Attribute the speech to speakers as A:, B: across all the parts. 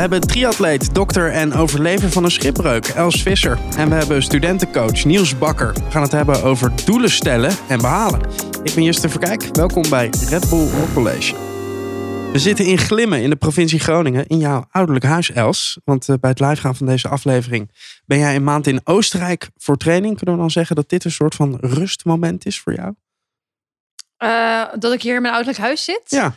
A: hebben triatleet, dokter en overlever van een schipbreuk, Els Visser. En we hebben studentencoach Niels Bakker. We gaan het hebben over doelen stellen en behalen. Ik ben Justin Verkijk. Welkom bij Red Bull Rock College. We zitten in Glimmen in de provincie Groningen in jouw ouderlijk huis, Els. Want uh, bij het livegaan van deze aflevering ben jij een maand in Oostenrijk voor training. Kunnen we dan zeggen dat dit een soort van rustmoment is voor jou?
B: Uh, dat ik hier in mijn ouderlijk huis zit?
A: Ja.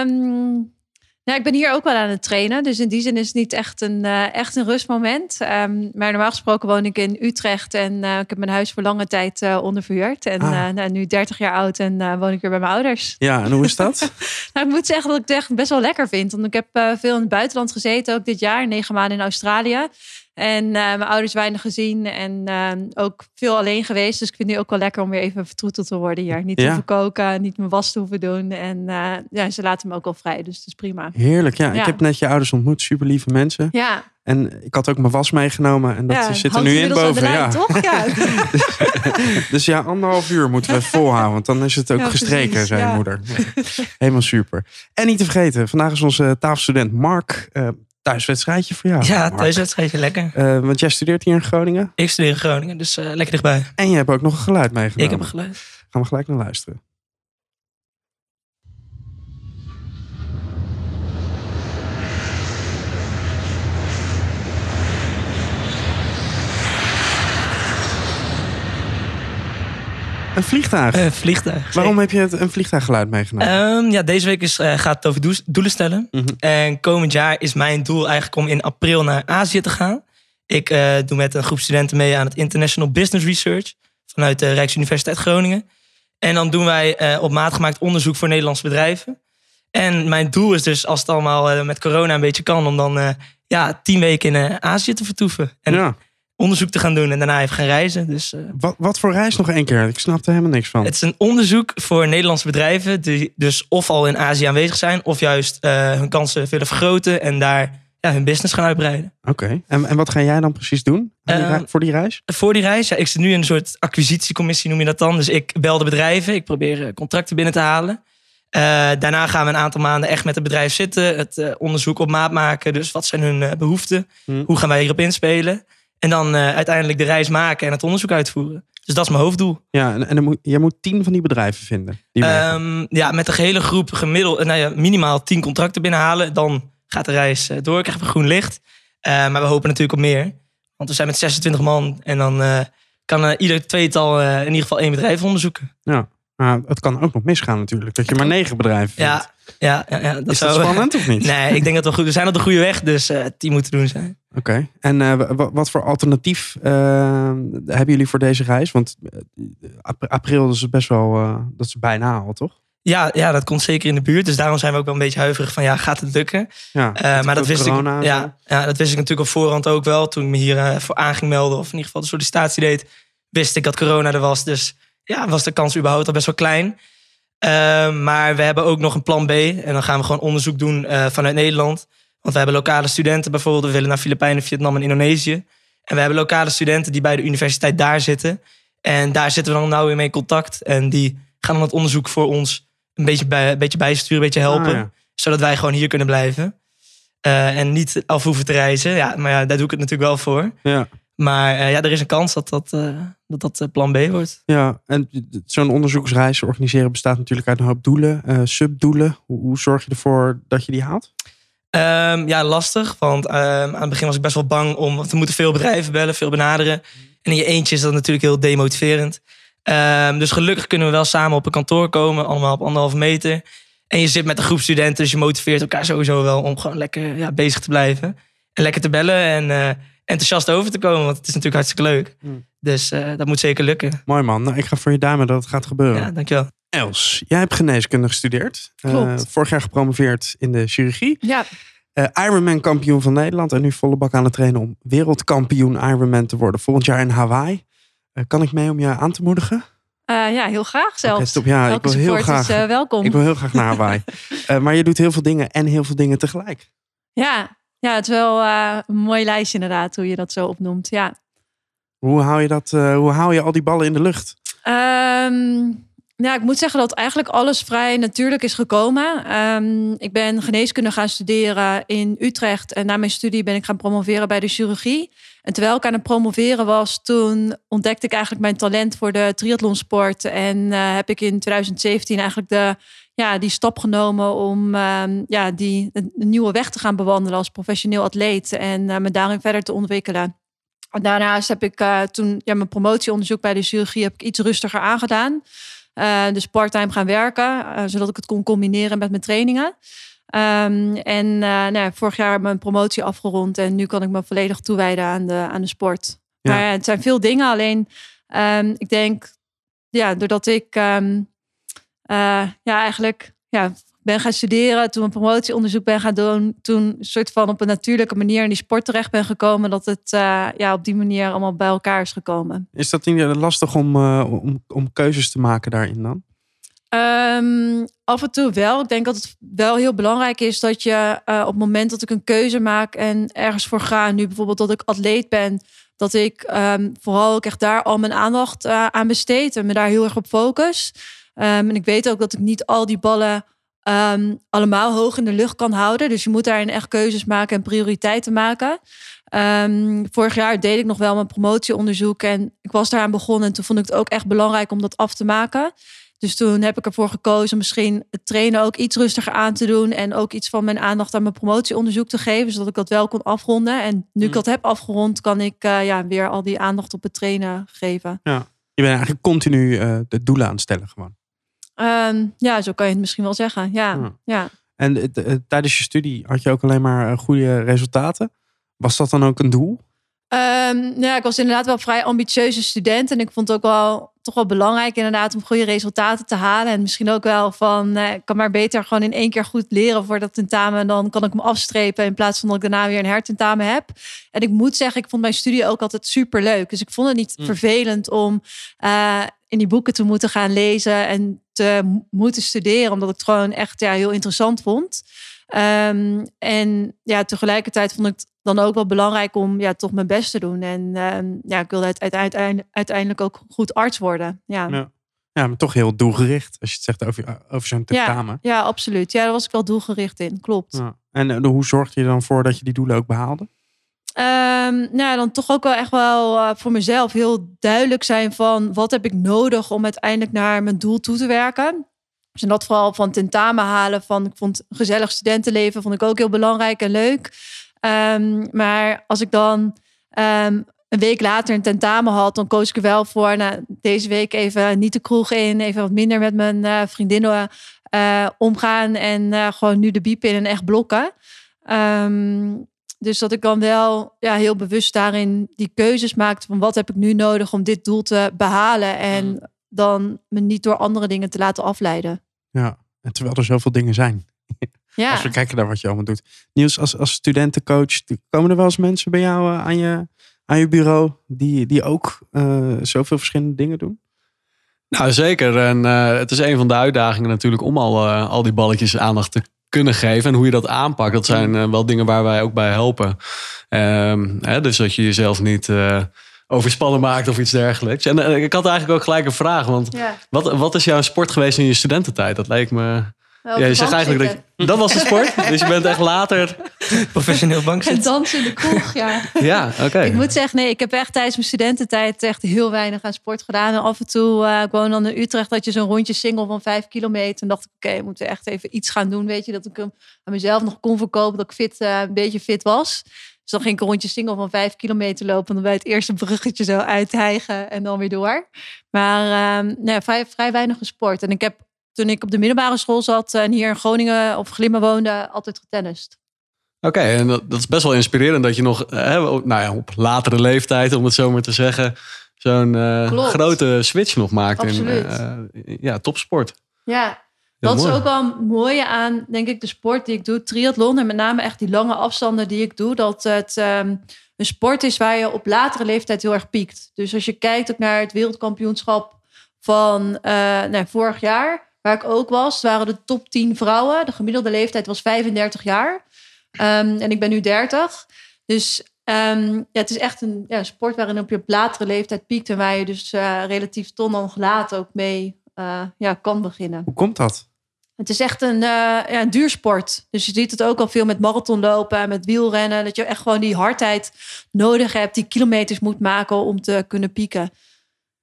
B: Um, nou, ik ben hier ook wel aan het trainen. Dus in die zin is het niet echt een, uh, echt een rustmoment. Um, maar normaal gesproken woon ik in Utrecht. En uh, ik heb mijn huis voor lange tijd uh, onderverhuurd. En ah. nou, nu 30 jaar oud en woon ik weer bij mijn ouders.
A: Ja, en hoe is dat?
B: nou, ik moet zeggen dat ik het echt best wel lekker vind. Want ik heb veel in het buitenland gezeten, ook dit jaar. Negen maanden in Australië. En uh, mijn ouders weinig gezien en uh, ook veel alleen geweest. Dus ik vind het nu ook wel lekker om weer even vertroeteld te worden hier. Niet te hoeven koken, niet mijn was te hoeven doen. En uh, ja, ze laten me ook wel vrij, dus het is prima.
A: Heerlijk, ja. ja. Ik heb net je ouders ontmoet, super lieve mensen.
B: Ja.
A: En ik had ook mijn was meegenomen en dat ja, zit er nu in boven.
B: Lijn,
A: ja.
B: toch? Ja.
A: dus, dus, ja, anderhalf uur moeten we volhouden, want dan is het ook ja, gestreken, precies, zei moeder. Helemaal super. En niet te vergeten, vandaag is onze tafelstudent Mark thuiswedstrijdje voor jou.
C: Ja, thuiswedstrijdje, lekker.
A: Uh, want jij studeert hier in Groningen?
C: Ik studeer in Groningen, dus uh, lekker dichtbij.
A: En je hebt ook nog een geluid meegenomen.
C: Ik heb een geluid.
A: Gaan we gelijk naar luisteren. Een vliegtuig?
C: Een vliegtuig.
A: Waarom heb je het, een vliegtuiggeluid meegenomen?
C: Um, ja, deze week is, uh, gaat het over doelen stellen. Mm -hmm. En komend jaar is mijn doel eigenlijk om in april naar Azië te gaan. Ik uh, doe met een groep studenten mee aan het International Business Research vanuit de Rijksuniversiteit Groningen. En dan doen wij uh, op maat gemaakt onderzoek voor Nederlandse bedrijven. En mijn doel is dus, als het allemaal met corona een beetje kan, om dan ja, tien weken in Azië te vertoeven. En
A: ja
C: onderzoek te gaan doen en daarna even gaan reizen. Dus, uh,
A: wat, wat voor reis nog één keer? Ik snap er helemaal niks van.
C: Het is een onderzoek voor Nederlandse bedrijven die dus of al in Azië aanwezig zijn of juist uh, hun kansen willen vergroten en daar ja, hun business gaan uitbreiden.
A: Oké, okay. en, en wat ga jij dan precies doen uh, voor die reis?
C: Voor die reis, ja, ik zit nu in een soort acquisitiecommissie, noem je dat dan. Dus ik bel de bedrijven, ik probeer contracten binnen te halen. daarna gaan we een aantal maanden echt met het bedrijf zitten, het onderzoek op maat maken. Dus wat zijn hun behoeften? Hmm. Hoe gaan wij hierop inspelen? En dan uh, uiteindelijk de reis maken en het onderzoek uitvoeren. Dus dat is mijn hoofddoel.
A: Ja, en, en dan moet, jij moet tien van die bedrijven vinden. Die
C: um, ja, met de gehele groep gemiddeld, nou ja, minimaal tien contracten binnenhalen. Dan gaat de reis uh, door, krijgen we groen licht. Uh, maar we hopen natuurlijk op meer. Want we zijn met 26 man en dan uh, kan ieder tweetal in ieder geval één bedrijf onderzoeken.
A: Ja, maar het kan ook nog misgaan natuurlijk. Dat je maar negen bedrijven vindt.
C: Ja, ja, ja, ja,
A: dat is dat spannend of niet?
C: Nee, ik denk dat we goed. We zijn op de goede weg, dus uh, die moeten doen zijn.
A: Oké. Okay. En uh, wat voor alternatief uh, hebben jullie voor deze reis? Want april is best wel, dat is bijna al, toch?
C: Ja, ja, dat komt zeker in de buurt. Dus daarom zijn we ook wel een beetje huiverig van ja, gaat het lukken?
A: Ja,
C: maar dat wist, ik, ja, ja, dat wist ik natuurlijk op voorhand ook wel. Toen ik me hier voor aan ging melden, of in ieder geval de sollicitatie deed, wist ik dat corona er was. Dus ja, was de kans überhaupt al best wel klein. Uh, maar we hebben ook nog een plan B. En dan gaan we gewoon onderzoek doen uh, vanuit Nederland. Want we hebben lokale studenten bijvoorbeeld. We willen naar Filipijnen, Vietnam en Indonesië. En we hebben lokale studenten die bij de universiteit daar zitten. En daar zitten we dan nou weer mee in contact. En die gaan dan het onderzoek voor ons een beetje, bij, een beetje bijsturen, een beetje helpen. Ah, ja. Zodat wij gewoon hier kunnen blijven. Uh, en niet af hoeven te reizen. Ja, maar ja, daar doe ik het natuurlijk wel voor.
A: Ja.
C: Maar uh, ja, er is een kans dat dat, uh, dat, dat uh, plan B wordt.
A: Ja, en zo'n onderzoeksreis organiseren bestaat natuurlijk uit een hoop doelen, subdoelen. Hoe, hoe, zorg je ervoor dat je die haalt?
C: Um, ja, lastig. Want um, aan het begin was ik best wel bang om. Want we moeten veel bedrijven bellen, veel benaderen. En in je eentje is dat natuurlijk heel demotiverend. Um, dus gelukkig kunnen we wel samen op een kantoor komen, allemaal op anderhalve meter. En je zit met een groep studenten, dus je motiveert elkaar sowieso wel om gewoon lekker ja, bezig te blijven. En lekker te bellen en enthousiast over te komen. Want het is natuurlijk hartstikke leuk. Hmm. Dus uh, dat moet zeker lukken.
A: Mooi man. Nou, ik ga voor je duimen dat het gaat gebeuren.
C: Ja, dankjewel.
A: Els, jij hebt geneeskunde gestudeerd.
B: Klopt. Uh,
A: vorig jaar gepromoveerd in de chirurgie.
B: Ja.
A: Uh, Ironman kampioen van Nederland. En nu volle bak aan het trainen om wereldkampioen Ironman te worden. Volgend jaar in Hawaii. kan ik mee om je aan te moedigen?
B: ja, heel graag zelfs.
A: Okay. Ja, ik wil heel graag.
B: Is, welkom.
A: Ik wil heel graag naar Hawaii. maar je doet heel veel dingen en heel veel dingen tegelijk.
B: Ja, ja, het is wel uh, een mooi lijstje inderdaad, hoe je dat zo opnoemt. Ja.
A: Hoe hou je, dat, uh, hoe hou je al die ballen in de lucht?
B: Um, Ja, ik moet zeggen dat eigenlijk alles vrij natuurlijk is gekomen. Ehm, ik ben geneeskunde gaan studeren in Utrecht. En na mijn studie ben ik gaan promoveren bij de chirurgie. En terwijl ik aan het promoveren was, toen ontdekte ik eigenlijk mijn talent voor de triathlonsport. En eh, heb ik in 2017 eigenlijk de, ja, die stap genomen om um, ja, die, een nieuwe weg te gaan bewandelen als professioneel atleet. En uh, me daarin verder te ontwikkelen. Daarnaast heb ik uh, toen ja, mijn promotieonderzoek bij de chirurgie heb ik iets rustiger aangedaan. Uh, dus parttime gaan werken, zodat ik het kon combineren met mijn trainingen. Um, en nou ja, vorig jaar mijn promotie afgerond en nu kan ik me volledig toewijden aan de, aan de sport. Ja. Maar het zijn veel dingen, alleen um, ik denk, ja, doordat ik um, ja, eigenlijk ja, ben gaan studeren, toen een promotieonderzoek ben gaan doen, toen soort van op een natuurlijke manier in die sport terecht ben gekomen, dat het uh, ja, op die manier allemaal bij elkaar is gekomen.
A: Is dat niet lastig om, uh, om, om keuzes te maken daarin dan?
B: Um, af en toe wel. Ik denk dat het wel heel belangrijk is dat je uh, op het moment dat ik een keuze maak en ergens voor ga, nu bijvoorbeeld dat ik atleet ben, dat ik um, vooral ook echt daar al mijn aandacht aan besteed en me daar heel erg op focus. Um, en ik weet ook dat ik niet al die ballen um, allemaal hoog in de lucht kan houden. Dus je moet daarin echt keuzes maken en prioriteiten maken. Um, vorig jaar deed ik nog wel mijn promotieonderzoek en ik was daaraan begonnen. En toen vond ik het ook echt belangrijk om dat af te maken. Dus toen heb ik ervoor gekozen misschien het trainen ook iets rustiger aan te doen. En ook iets van mijn aandacht aan mijn promotieonderzoek te geven. Zodat ik dat wel kon afronden. En nu ik dat heb afgerond, kan ik uh, ja, weer al die aandacht op het trainen geven.
A: Ja, je bent eigenlijk continu uh, de doelen aan het stellen gewoon.
B: Um, ja, zo kan je het misschien wel zeggen. Ja, ja. ja.
A: En uh, tijdens je studie had je ook alleen maar goede resultaten. Was dat dan ook een doel?
B: Um, ja, ik was inderdaad wel vrij ambitieuze student. En ik vond het ook wel toch wel belangrijk inderdaad om goede resultaten te halen. En misschien ook wel van, uh, ik kan maar beter gewoon in één keer goed leren voor dat tentamen. Dan kan ik hem afstrepen in plaats van dat ik daarna weer een hertentamen heb. En ik moet zeggen, ik vond mijn studie ook altijd super leuk. Dus ik vond het niet mm. vervelend om uh, in die boeken te moeten gaan lezen en te moeten studeren. Omdat ik het gewoon echt ja, heel interessant vond. Um, en ja, tegelijkertijd vond ik het dan ook wel belangrijk om ja, toch mijn best te doen. En um, ja, ik wilde uiteindelijk, uiteindelijk ook goed arts worden. Ja.
A: ja. Ja, maar toch heel doelgericht als je het zegt over, over zo'n tentamen.
B: Ja, ja, absoluut. Ja, daar was ik wel doelgericht in. Klopt. Ja.
A: En uh, hoe zorgde je dan voor dat je die doelen ook behaalde?
B: Um, nou, dan toch ook wel echt wel uh, voor mezelf heel duidelijk zijn van wat heb ik nodig om uiteindelijk naar mijn doel toe te werken. Dus en dat vooral van tentamen halen. Van, ik vond gezellig studentenleven vond ik ook heel belangrijk en leuk. Um, maar als ik dan um, een week later een tentamen had, dan koos ik er wel voor. Nou, deze week even niet de kroeg in, even wat minder met mijn uh, vriendinnen uh, omgaan en gewoon nu de biep in en echt blokken. Um, dus dat ik dan wel ja, heel bewust daarin die keuzes maakte van wat heb ik nu nodig om dit doel te behalen. En mm. dan me niet door andere dingen te laten afleiden.
A: Ja, en terwijl er zoveel dingen zijn. Ja. Als we kijken naar wat je allemaal doet. Niels, als, als studentencoach, komen er wel eens mensen bij jou aan je, aan je bureau die, die ook uh, zoveel verschillende dingen doen?
D: Nou, zeker. En uh, het is een van de uitdagingen natuurlijk om al, uh, al die balletjes aandacht te kunnen geven. En hoe je dat aanpakt, dat zijn uh, wel dingen waar wij ook bij helpen. Um, hè, dus dat je jezelf niet overspannen maakt of iets dergelijks. En ik had eigenlijk ook gelijk een vraag. Want ja. wat, wat is jouw sport geweest in je studententijd? Dat leek me ja, je zegt eigenlijk dat je, dat was de sport. dus je bent echt later professioneel bankzit.
B: En dansen in de kroeg, ja.
D: ja, oké. Okay.
B: Ik moet zeggen, nee, ik heb echt tijdens mijn studententijd echt heel weinig aan sport gedaan. En af en toe, uh, ik woon dan in Utrecht, dat je zo'n rondje single van vijf kilometer. En dacht ik, oké, okay, we moeten echt even iets gaan doen. Weet je, dat ik hem aan mezelf nog kon verkopen, dat ik fit, uh, een beetje fit was. Dus dan ging ik een rondje single van vijf kilometer lopen. En dan bij het eerste bruggetje zo uithijgen en dan weer door. Maar uh, nee, vrij, vrij weinig gesport. En ik heb toen ik op de middelbare school zat en hier in Groningen of Glimmen woonde, altijd getennist.
D: Oké, okay, en dat, dat, is best wel inspirerend dat je nog hè, nou ja, op latere leeftijd, om het zo maar te zeggen, zo'n uh, grote switch nog maakt
B: Absoluut.
D: in uh, ja, topsport.
B: Ja, dat is ook wel mooie aan, denk ik, de sport die ik doe, triathlon en met name echt die lange afstanden die ik doe, dat het um, een sport is waar je op latere leeftijd heel erg piekt. Dus als je kijkt ook naar het wereldkampioenschap van uh, nou, vorig jaar, waar ik ook was, waren de top 10 vrouwen. De gemiddelde leeftijd was 35 jaar. Um, en ik ben nu 30. Dus um, ja, het is echt een ja, sport waarin op je op latere leeftijd piekt. En waar je dus uh, relatief later ook mee eh, ja, kan beginnen.
A: Hoe komt dat?
B: Het is echt een, uh, ja, een duursport. Dus je ziet het ook al veel met marathonlopen, met wielrennen. Dat je echt gewoon die hardheid nodig hebt, die kilometers moet maken om te kunnen pieken.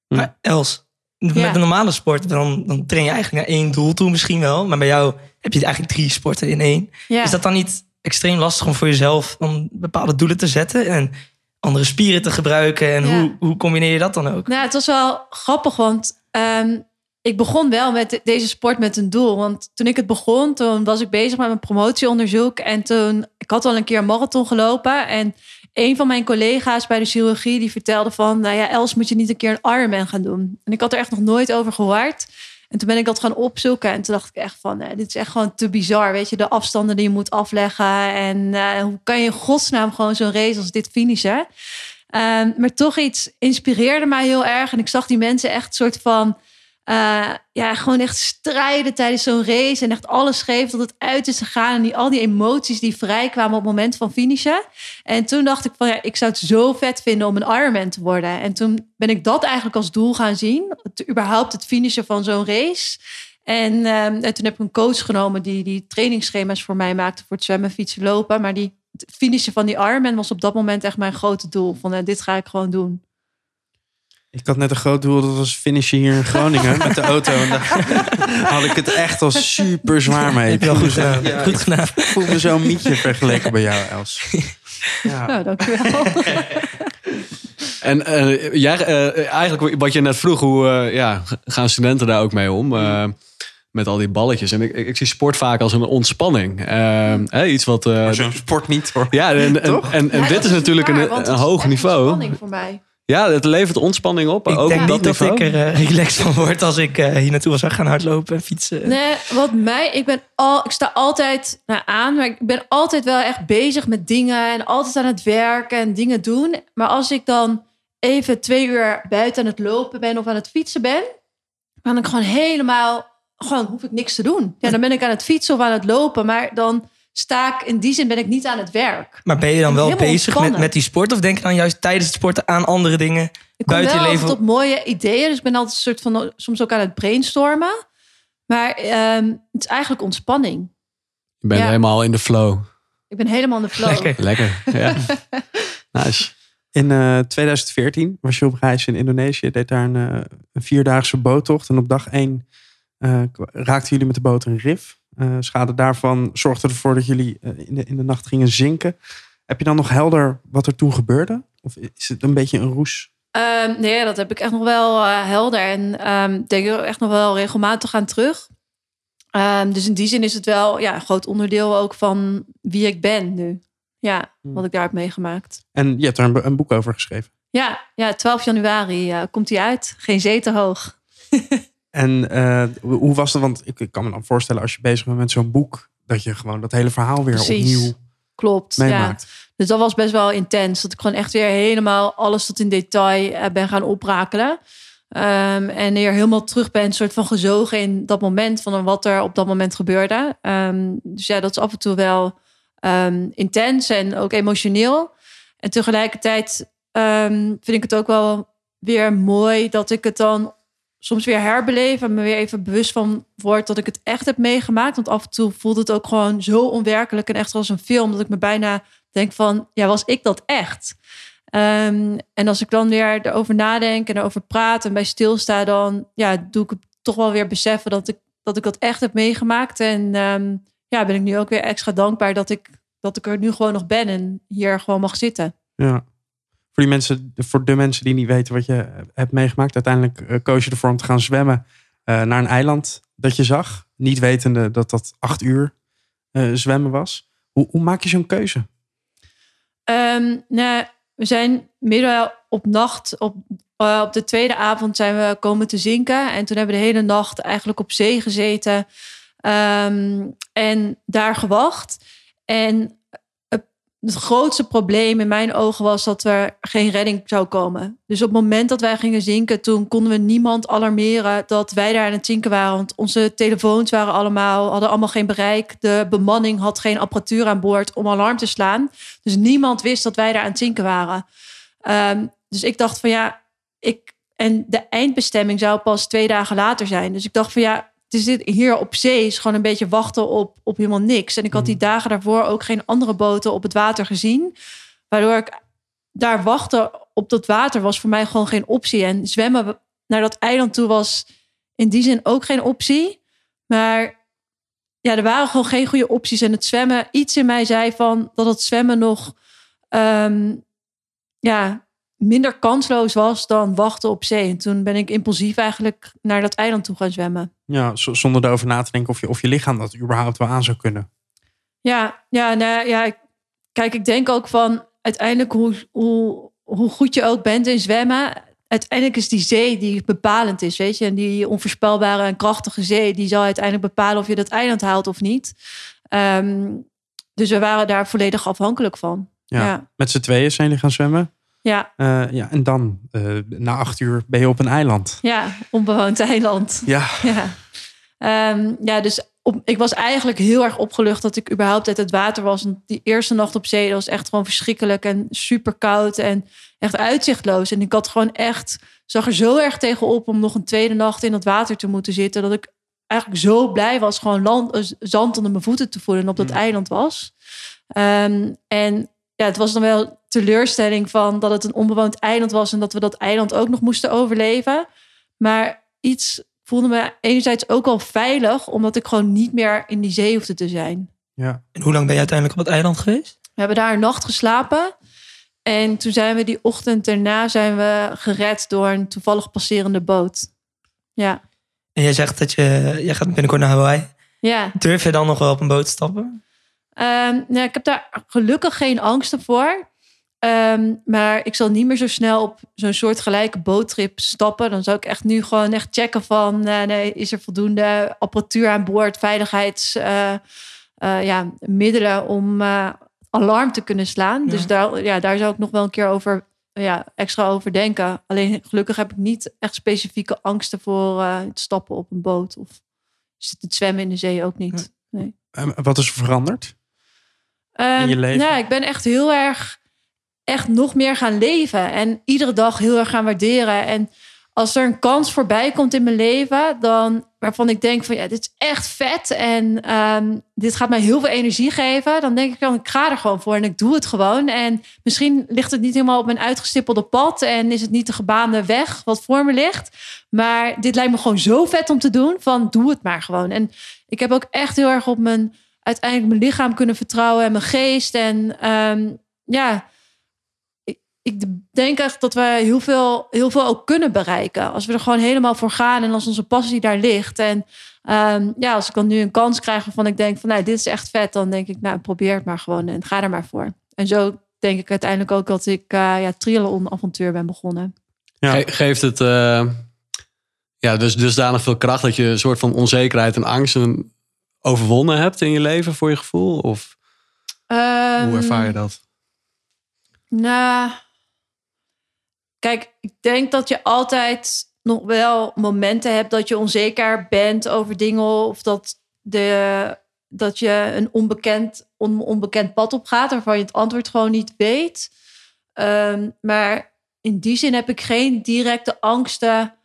C: Maar Els, met
B: Ja.
C: een normale sport, dan, dan train je eigenlijk naar één doel toe misschien wel. Maar bij jou heb je eigenlijk drie sporten in één.
B: Ja.
C: Is dat dan niet extreem lastig om voor jezelf dan bepaalde doelen te zetten en andere spieren te gebruiken? En
B: Ja.
C: hoe, hoe combineer je dat dan ook?
B: Nou, het was wel grappig, want ehm, ik begon wel met de- deze sport met een doel. Want toen ik het begon, toen was ik bezig met mijn promotieonderzoek. En toen, ik had al een keer een marathon gelopen. En een van mijn collega's bij de chirurgie, die vertelde van... Nou ja, Els, moet je niet een keer een Ironman gaan doen? En ik had er echt nog nooit over gehoord. En toen ben ik dat gaan opzoeken. En toen dacht ik echt van, nee, dit is echt gewoon te bizar. Weet je, de afstanden die je moet afleggen. En eh, hoe kan je in godsnaam gewoon zo'n race als dit finishen? Ehm, maar toch iets inspireerde mij heel erg. En ik zag die mensen echt soort van... eh, ja, gewoon echt strijden tijdens zo'n race. En echt alles geven tot het uit is gegaan. En die, al die emoties die vrijkwamen op het moment van finishen. En toen dacht ik van ja, ik zou het zo vet vinden om een Ironman te worden. En toen ben ik dat eigenlijk als doel gaan zien. Het, überhaupt het finishen van zo'n race. En, ehm, en toen heb ik een coach genomen die die trainingsschema's voor mij maakte voor het zwemmen, fietsen, lopen. Maar die het finishen van die Ironman was op dat moment echt mijn grote doel. Van dit ga ik gewoon doen.
A: Ik had net een groot doel, dat was finishen hier in Groningen met de auto. En daar had ik het echt al super zwaar mee.
C: Heb je al goed gedaan.
A: ja,
C: goed gedaan.
A: Ik voel me zo'n mietje vergeleken bij jou, Els. Ja.
B: Nou, dankjewel.
D: En eh, jij, eh, eigenlijk wat je net vroeg, hoe eh, ja, gaan studenten daar ook mee om? Eh, met al die balletjes. En ik, ik, ik zie sport vaak als een ontspanning. Eh, hè, iets wat. eh,
A: Maar zo'n sport niet hoor.
D: ja, en, en,
A: Toch?
D: en, en
B: Ja,
D: dit is natuurlijk
B: waar,
D: een, een hoog niveau.
B: spanning voor mij.
D: Ja, het levert ontspanning op.
C: Ik
D: ook
C: denk
D: op dat
C: niet dat
D: niveau.
C: ik er eh, relaxed van word als ik eh, hier naartoe was gaan hardlopen en fietsen.
B: Nee, wat mij, ik ben al, ik sta altijd nou, aan, maar ik ben altijd wel echt bezig met dingen en altijd aan het werken en dingen doen. Maar als ik dan even twee uur buiten aan het lopen ben of aan het fietsen ben, dan ben ik gewoon helemaal, gewoon hoef ik niks te doen. Ja, dan ben ik aan het fietsen of aan het lopen, maar dan sta ik, in die zin ben ik niet aan het werk.
C: Maar ben je dan wel bezig met, met die sport? Of denk je dan juist tijdens het sporten aan andere dingen?
B: Ik kom
C: Buiten
B: wel
C: je leven-
B: op mooie ideeën, dus ik ben altijd een soort van, soms ook aan het brainstormen. Maar ehm, het is eigenlijk ontspanning.
D: Je bent
B: Ja.
D: helemaal in de flow.
B: Ik ben helemaal in de flow.
C: Lekker.
D: Lekker. Ja. nice.
A: In eh, 2014 was je op reis in Indonesië. Deed daar een, eh, een vierdaagse boottocht. En op dag één eh, raakten jullie met de boot een rif. Eh, schade daarvan zorgde ervoor dat jullie eh, in, de, in de nacht gingen zinken. Heb je dan nog helder wat er toen gebeurde? Of is het een beetje een roes?
B: Ehm, nee, dat heb ik echt nog wel eh, helder. En ik denk er echt nog wel regelmatig aan terug. Ehm, dus in die zin is het wel ja, een groot onderdeel ook van wie ik ben nu. Ja,
A: Hmm.
B: wat ik daar heb meegemaakt.
A: En je hebt er een, een boek over geschreven.
B: Ja, ja 12 januari komt hij uit. Geen zee te hoog.
A: En eh, hoe was het? Want ik, ik kan me dan voorstellen als je bezig bent met zo'n boek... dat je gewoon dat hele verhaal weer
B: Precies.
A: opnieuw
B: Klopt. Ja.
A: meemaakt.
B: Dus dat was best wel intens. Dat ik gewoon echt weer helemaal alles tot in detail eh, ben gaan oprakelen. Ehm, en weer helemaal terug ben, soort van gezogen in dat moment van wat er op dat moment gebeurde. Ehm, dus ja, dat is af en toe wel ehm, intens en ook emotioneel. En tegelijkertijd vind ik het ook wel weer mooi dat ik het dan soms weer herbeleef en me weer even bewust van word dat ik het echt heb meegemaakt. Want af en toe voelt het ook gewoon zo onwerkelijk en echt als een film dat ik me bijna denk van, ja, was ik dat echt? Ehm, en als ik dan weer erover nadenk en erover praat en bij stilsta, dan ja, doe ik het toch wel weer beseffen dat ik dat, ik dat echt heb meegemaakt. En ehm, ja, ben ik nu ook weer extra dankbaar dat ik, dat ik er nu gewoon nog ben en hier gewoon mag zitten.
A: Ja. Voor, die mensen, voor de mensen die niet weten wat je hebt meegemaakt. Uiteindelijk eh, koos je ervoor om te gaan zwemmen eh, naar een eiland dat je zag. Niet wetende dat dat acht uur eh, zwemmen was. Hoe, hoe maak je zo'n keuze?
B: Nou, we zijn midden op nacht, op, op de tweede avond zijn we komen te zinken. En toen hebben we de hele nacht eigenlijk op zee gezeten. ehm, en daar gewacht. En het, grootste probleem in mijn ogen was dat er geen redding zou komen. Dus op het moment dat wij gingen zinken, toen konden we niemand alarmeren dat wij daar aan het zinken waren. Want onze telefoons waren allemaal, hadden allemaal geen bereik. De bemanning had geen apparatuur aan boord om alarm te slaan. Dus niemand wist dat wij daar aan het zinken waren. Ehm, dus ik dacht van ja, ik En de eindbestemming zou pas twee dagen later zijn. Dus ik dacht van ja, het is hier op zee is gewoon een beetje wachten op, op helemaal niks. En ik had die
A: Mhm.
B: dagen daarvoor ook geen andere boten op het water gezien. Waardoor ik daar wachten op dat water was voor mij gewoon geen optie. En zwemmen naar dat eiland toe was in die zin ook geen optie. Maar ja, er waren gewoon geen goede opties. En het zwemmen, iets in mij zei van dat het zwemmen nog ehm, ja, minder kansloos was dan wachten op zee. En toen ben ik impulsief eigenlijk naar dat eiland toe gaan zwemmen.
A: Ja, zonder erover na te denken of je, of je lichaam dat überhaupt wel aan zou kunnen.
B: Ja, ja, nou, ja. Kijk, ik denk ook van uiteindelijk hoe, hoe, hoe goed je ook bent in zwemmen. Uiteindelijk is die zee die bepalend is, weet je. En die onvoorspelbare en krachtige zee, die zal uiteindelijk bepalen of je dat eiland haalt of niet. Ehm, dus we waren daar volledig afhankelijk van.
A: Ja.
B: Ja,
A: Met z'n tweeën zijn jullie gaan zwemmen.
B: Ja,
A: Eh, ja, en dan, eh, na acht uur, ben je op een eiland.
B: ja onbewoond eiland.
A: Ja,
B: Ja, Ehm, ja dus op, ik was eigenlijk heel erg opgelucht dat ik überhaupt uit het water was. Want die eerste nacht op zee dat was echt gewoon verschrikkelijk en super koud en echt uitzichtloos. En ik had gewoon echt, zag er zo erg tegenop om nog een tweede nacht in dat water te moeten zitten. Dat ik eigenlijk zo blij was gewoon land, eh, zand onder mijn voeten te voelen en op dat
A: Mm.
B: eiland was. Ehm, en ja, het was dan wel teleurstelling van dat het een onbewoond eiland was en dat we dat eiland ook nog moesten overleven. Maar iets voelde me enerzijds ook al veilig, omdat ik gewoon niet meer in die zee hoefde te zijn.
A: ja.
C: En hoe lang ben je uiteindelijk op het eiland geweest?
B: We hebben daar een nacht geslapen. En toen zijn we die ochtend daarna zijn we gered door een toevallig passerende boot. Ja,
C: En jij zegt dat je, jij gaat binnenkort naar Hawaii.
B: ja.
C: Durf je dan nog wel op een boot te stappen?
B: Ehm, nou, ik heb daar gelukkig geen angsten voor. Ehm, maar ik zal niet meer zo snel op zo'n soort gelijke boottrip stappen. Dan zou ik echt nu gewoon echt checken van... eh, nee, is er voldoende apparatuur aan boord, veiligheids... eh, eh, ja, middelen om alarm te kunnen slaan.
C: Ja.
B: Dus daar, ja, daar zou ik nog wel een keer over, ja, extra over denken. Alleen gelukkig heb ik niet echt specifieke angsten voor eh, het stappen op een boot. Of het zwemmen in de zee ook niet.
A: En wat is er veranderd?
B: Ehm,
A: je leven?
B: Nou, ik ben echt heel erg, echt nog meer gaan leven. En iedere dag heel erg gaan waarderen. En als er een kans voorbij komt in mijn leven, dan waarvan ik denk van ja, dit is echt vet. En ehm, dit gaat mij heel veel energie geven. Dan denk ik dan, ik ga er gewoon voor en ik doe het gewoon. En misschien ligt het niet helemaal op mijn uitgestippelde pad. En is het niet de gebaande weg wat voor me ligt. Maar dit lijkt me gewoon zo vet om te doen. Van doe het maar gewoon. En ik heb ook echt heel erg op mijn uiteindelijk mijn lichaam kunnen vertrouwen en mijn geest. En ehm, ja, ik, denk echt dat we heel veel, heel veel ook kunnen bereiken. Als we er gewoon helemaal voor gaan en als onze passie daar ligt. En ehm, ja, als ik dan nu een kans krijg waarvan ik denk van nou, dit is echt vet. Dan denk ik, nou, probeer het maar gewoon en ga er maar voor. En zo denk ik uiteindelijk ook dat ik uh, ja, triathlon avontuur ben begonnen.
A: Ja.
D: Ge- geeft het uh, ja, dus dusdanig veel kracht dat je een soort van onzekerheid en angsten overwonnen hebt in je leven voor je gevoel? Of
B: um,
D: hoe ervaar je dat?
B: Nou, kijk, ik denk dat je altijd nog wel momenten hebt dat je onzeker bent over dingen of dat, de, dat je een onbekend, on, onbekend pad op gaat waarvan je het antwoord gewoon niet weet. Um, maar in die zin heb ik geen directe angsten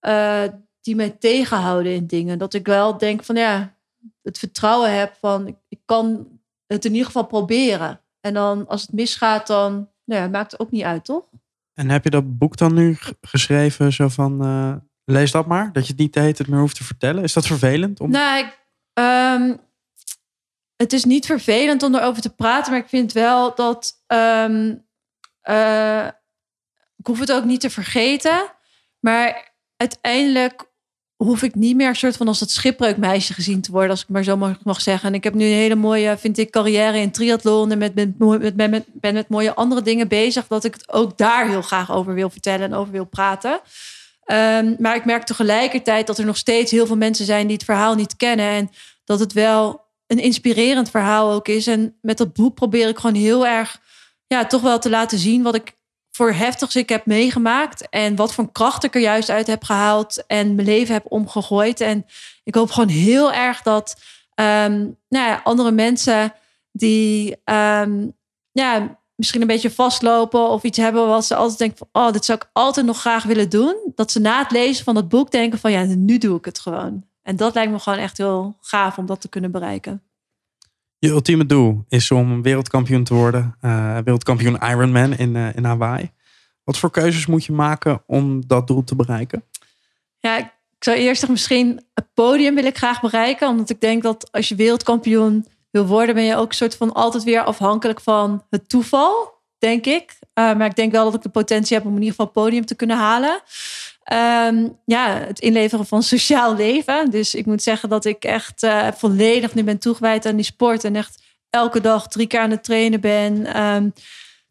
B: uh, die mij tegenhouden in dingen. Dat ik wel denk van ja, het vertrouwen heb van ik, ik kan het in ieder geval proberen. En dan als het misgaat, dan nou ja, maakt het ook niet uit, toch?
A: En heb je dat boek dan nu geschreven, zo van uh, lees dat maar, dat je het niet de hele meer hoeft te vertellen? Is dat vervelend? Om...
B: Nou, ik, um, het is niet vervelend om erover te praten, maar ik vind wel dat um, uh, ik hoef het ook niet te vergeten. Maar uiteindelijk hoef ik niet meer soort van als dat schipbreukmeisje gezien te worden, als ik maar zo mag, zeggen. En ik heb nu een hele mooie, vind ik, carrière in triathlon en met, met, met, ben met mooie andere dingen bezig, dat ik het ook daar heel graag over wil vertellen en over wil praten. Um, maar ik merk tegelijkertijd dat er nog steeds heel veel mensen zijn die het verhaal niet kennen en dat het wel een inspirerend verhaal ook is. En met dat boek probeer ik gewoon heel erg, ja, toch wel te laten zien wat ik voor heftigs ik heb meegemaakt. En wat voor kracht ik er juist uit heb gehaald. En mijn leven heb omgegooid. En ik hoop gewoon heel erg dat um, nou ja, andere mensen die um, ja, misschien een beetje vastlopen of iets hebben wat ze altijd denken van, oh, dit zou ik altijd nog graag willen doen. Dat ze na het lezen van het boek denken van, ja, nu doe ik het gewoon. En dat lijkt me gewoon echt heel gaaf om dat te kunnen bereiken.
A: Je ultieme doel is om wereldkampioen te worden. Uh, wereldkampioen Ironman in, uh, in Hawaii. Wat voor keuzes moet je maken om dat doel te bereiken?
B: Ja, ik zou eerst zeggen, misschien het podium wil ik graag bereiken. Omdat ik denk dat als je wereldkampioen wil worden, ben je ook soort van altijd weer afhankelijk van het toeval, denk ik. Uh, maar ik denk wel dat ik de potentie heb om in ieder geval het podium te kunnen halen. Um, ja, het inleveren van sociaal leven. Dus ik moet zeggen dat ik echt uh, volledig nu ben toegewijd aan die sport. En echt elke dag drie keer aan het trainen ben. Um,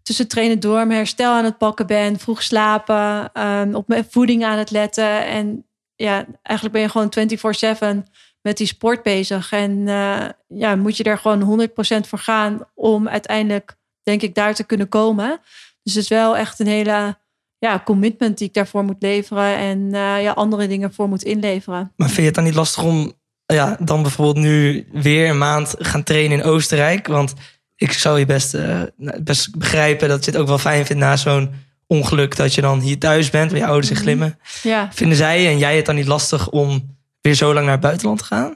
B: tussen trainen door mijn herstel aan het pakken ben. Vroeg slapen. Um, op mijn voeding aan het letten. En ja, eigenlijk ben je gewoon 24-7 met die sport bezig. En uh, ja, moet je er gewoon 100% voor gaan om uiteindelijk, denk ik, daar te kunnen komen. Dus het is wel echt een hele ja, commitment die ik daarvoor moet leveren en uh, ja, andere dingen voor moet inleveren.
C: Maar vind je het dan niet lastig om ja, dan bijvoorbeeld nu weer een maand gaan trainen in Oostenrijk? Want ik zou je best, uh, best begrijpen dat je het ook wel fijn vindt na zo'n ongeluk dat je dan hier thuis bent, met je ouders in
B: Mhm.
C: glimmen.
B: Ja.
C: Vinden zij en jij het dan niet lastig om weer zo lang naar het buitenland te gaan?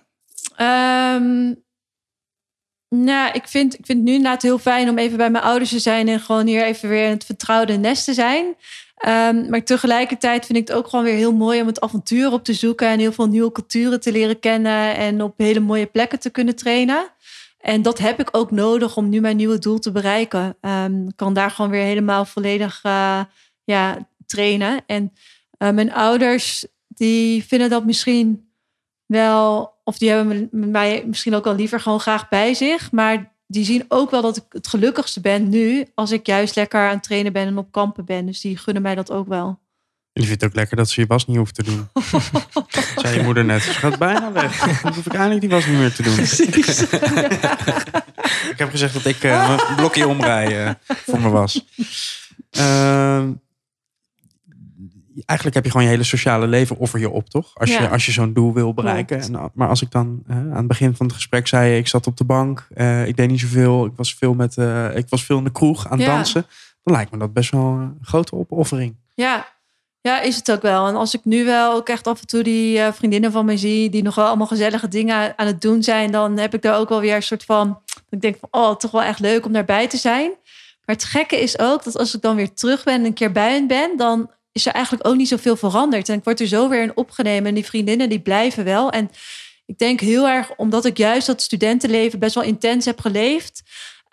B: Um, nou, ik vind, ik vind het nu inderdaad heel fijn om even bij mijn ouders te zijn en gewoon hier even weer in het vertrouwde nest te zijn. Um, maar tegelijkertijd vind ik het ook gewoon weer heel mooi om het avontuur op te zoeken en heel veel nieuwe culturen te leren kennen en op hele mooie plekken te kunnen trainen. En dat heb ik ook nodig om nu mijn nieuwe doel te bereiken. Um, kan daar gewoon weer helemaal volledig uh, ja, trainen. En uh, mijn ouders, die vinden dat misschien wel, of die hebben mij misschien ook wel liever gewoon graag bij zich. Maar die zien ook wel dat ik het gelukkigste ben nu, als ik juist lekker aan het trainen ben en op kampen ben. Dus die gunnen mij dat ook wel.
A: En die vindt het ook lekker dat ze je was niet hoeft te doen. Zei je moeder net. Ze gaat bijna weg. Dan hoef ik eigenlijk die was niet meer te doen. ik heb gezegd dat ik uh, een blokje omrij uh, voor me was. Uh, eigenlijk heb je gewoon je hele sociale leven offer je op, toch? Als je, als je zo'n doel wil bereiken. En, maar als ik dan aan het begin van het gesprek zei... ik zat op de bank, uh, ik deed niet zoveel. Ik was veel, met, uh, ik was veel in de kroeg aan het
B: Ja.
A: dansen. Dan lijkt me dat best wel een grote opoffering.
B: Ja. ja, is het ook wel. En als ik nu wel ook echt af en toe die uh, vriendinnen van mij zie... die nog wel allemaal gezellige dingen aan het doen zijn... dan heb ik daar ook wel weer een soort van... ik denk van, oh, toch wel echt leuk om daarbij te zijn. Maar het gekke is ook dat als ik dan weer terug ben... en een keer bij hen ben, dan is er eigenlijk ook niet zoveel veranderd. En ik word er zo weer in opgenomen. En die vriendinnen die blijven wel. En ik denk heel erg, omdat ik juist dat studentenleven best wel intens heb geleefd,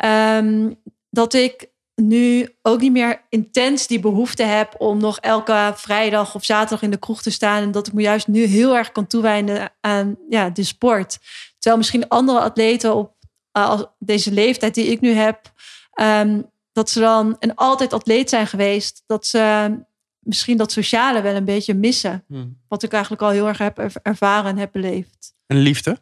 B: um, dat ik nu ook niet meer intens die behoefte heb om nog elke vrijdag of zaterdag in de kroeg te staan. En dat ik me juist nu heel erg kan toewijden aan ja, de sport. Terwijl misschien andere atleten op uh, deze leeftijd die ik nu heb, um, dat ze dan en altijd atleet zijn geweest, dat ze misschien dat sociale wel een beetje missen.
A: Hmm.
B: Wat ik eigenlijk al heel erg heb ervaren en heb beleefd.
A: En liefde?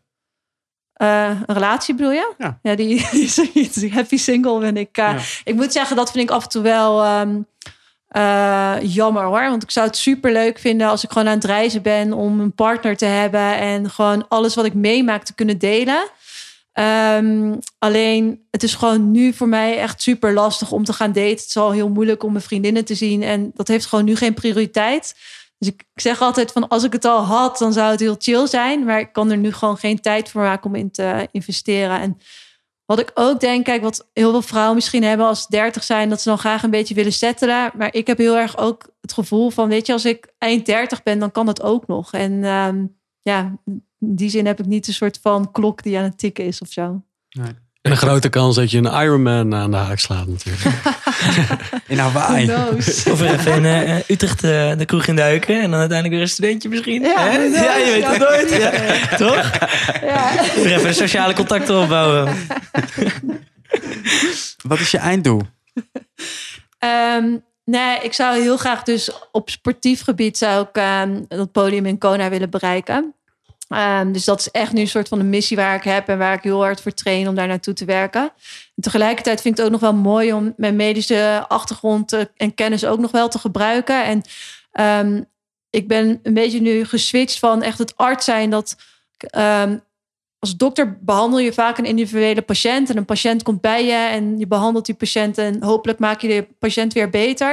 B: Uh, een relatie bedoel je?
A: Ja.
B: ja die, die, die happy single ben ik. Uh, ja. Ik moet zeggen, dat vind ik af en toe wel um, uh, jammer hoor. Want ik zou het super leuk vinden als ik gewoon aan het reizen ben om een partner te hebben en gewoon alles wat ik meemaak te kunnen delen. Um, alleen, het is gewoon nu voor mij echt super lastig om te gaan daten. Het is al heel moeilijk om mijn vriendinnen te zien. En dat heeft gewoon nu geen prioriteit. Dus ik, zeg altijd van als ik het al had, dan zou het heel chill zijn. Maar ik kan er nu gewoon geen tijd voor maken om in te investeren. En wat ik ook denk, kijk, wat heel veel vrouwen misschien hebben als 30 zijn, dat ze dan graag een beetje willen settelen. Maar ik heb heel erg ook het gevoel van, weet je, als ik eind 30 ben, dan kan dat ook nog. En um, ja, in die zin heb ik niet een soort van klok die aan het tikken is of zo.
A: Nee.
D: En een grote kans dat je een Ironman aan de haak slaat natuurlijk.
A: in Hawaii.
C: Of even in uh, Utrecht uh, de kroeg in duiken. En dan uiteindelijk weer een studentje misschien.
B: Ja,
C: ja je weet het nooit. Ja. Toch?
B: Ja.
C: Weer even sociale contacten opbouwen.
A: Wat is je einddoel?
B: Um, nee, ik zou heel graag dus op sportief gebied zou ik um, dat podium in Kona willen bereiken. Um, dus dat is echt nu een soort van een missie waar ik heb en waar ik heel hard voor train om daar naartoe te werken. En tegelijkertijd vind ik het ook nog wel mooi om mijn medische achtergrond uh, en kennis ook nog wel te gebruiken. En um, ik ben een beetje nu geswitcht van echt het arts zijn dat um, als dokter behandel je vaak een individuele patiënt. En een patiënt komt bij je en je behandelt die patiënt. En hopelijk maak je de patiënt weer beter.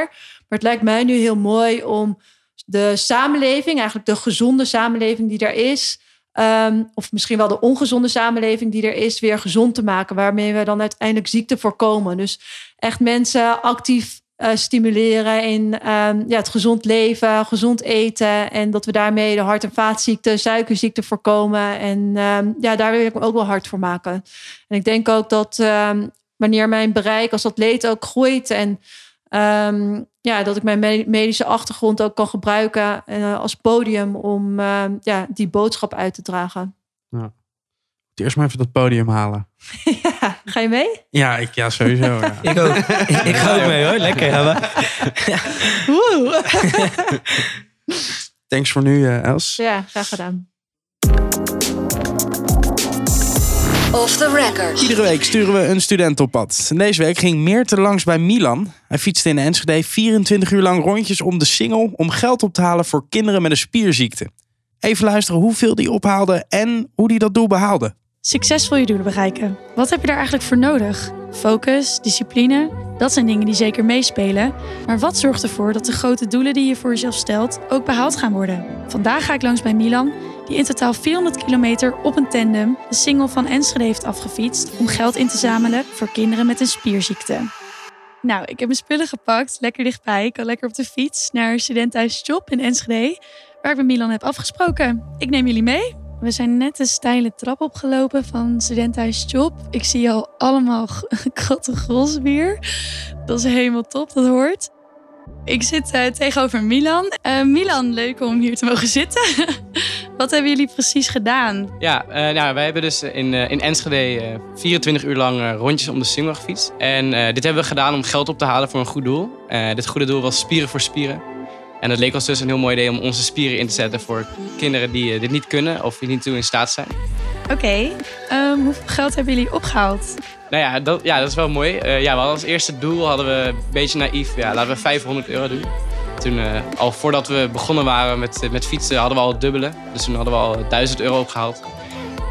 B: Maar het lijkt mij nu heel mooi om de samenleving, eigenlijk de gezonde samenleving die er is. Ehm, of misschien wel de ongezonde samenleving die er is, weer gezond te maken. Waarmee we dan uiteindelijk ziekte voorkomen. Dus echt mensen actief uh, stimuleren in um, ja, het gezond leven, gezond eten. En dat we daarmee de hart- en vaatziekten, suikerziekten voorkomen. En um, ja, daar wil ik me ook wel hard voor maken. En ik denk ook dat wanneer mijn bereik als atleet ook groeit en ja, dat ik mijn medische achtergrond ook kan gebruiken uh, als podium om ja, die boodschap uit te dragen. Ja.
A: Eerst maar even dat podium halen.
B: ja, ga je mee?
A: Ja, ik, ja sowieso. Ja.
C: ik ook. Ik, ga ook mee hoor. Lekker. Ja,
B: Woe.
A: Thanks voor nu, uh, Els.
B: Ja, graag gedaan.
A: Off the record. Iedere week sturen we een student op pad. deze week ging Meerte langs bij Milan. Hij fietste in Enschede 24 uur lang rondjes om de singel om geld op te halen voor kinderen met een spierziekte. Even luisteren hoeveel die ophaalde en hoe die dat doel behaalde.
E: Succesvol je doelen bereiken. Wat heb je daar eigenlijk voor nodig? Focus, discipline, dat zijn dingen die zeker meespelen. Maar wat zorgt ervoor dat de grote doelen die je voor jezelf stelt ook behaald gaan worden? Vandaag ga ik langs bij Milan, die in totaal 400 kilometer op een tandem de single van Enschede heeft afgefietst om geld in te zamelen voor kinderen met een spierziekte. Nou, ik heb mijn spullen gepakt, lekker dichtbij. Ik kan lekker op de fiets naar Studentenhuis Job in Enschede, waar ik met Milan heb afgesproken. Ik neem jullie mee. We zijn net een steile trap opgelopen van Studentenhuis Job. Ik zie al allemaal katte weer. Dat is helemaal top, dat hoort. Ik zit uh, tegenover Milan. Uh, Milan, leuk om hier te mogen zitten. Wat hebben jullie precies gedaan?
F: Ja, uh, nou, wij hebben dus in, in Enschede 24 uur lang rondjes om de Singel gefietst. En dit hebben we gedaan om geld op te halen voor een goed doel. dit goede doel was Spieren voor Spieren. En het leek ons dus een heel mooi idee om onze spieren in te zetten voor kinderen die dit niet kunnen of die niet toe in staat zijn.
E: Oké, ehm, hoeveel geld hebben jullie opgehaald?
F: Nou ja, dat, ja, dat is wel mooi. Uh, ja, we hadden als eerste doel, hadden we een beetje naïef, ja, laten we 500 euro doen. Toen, uh, al voordat we begonnen waren met, met fietsen, hadden we al het dubbele. Dus toen hadden we al 1000 euro opgehaald.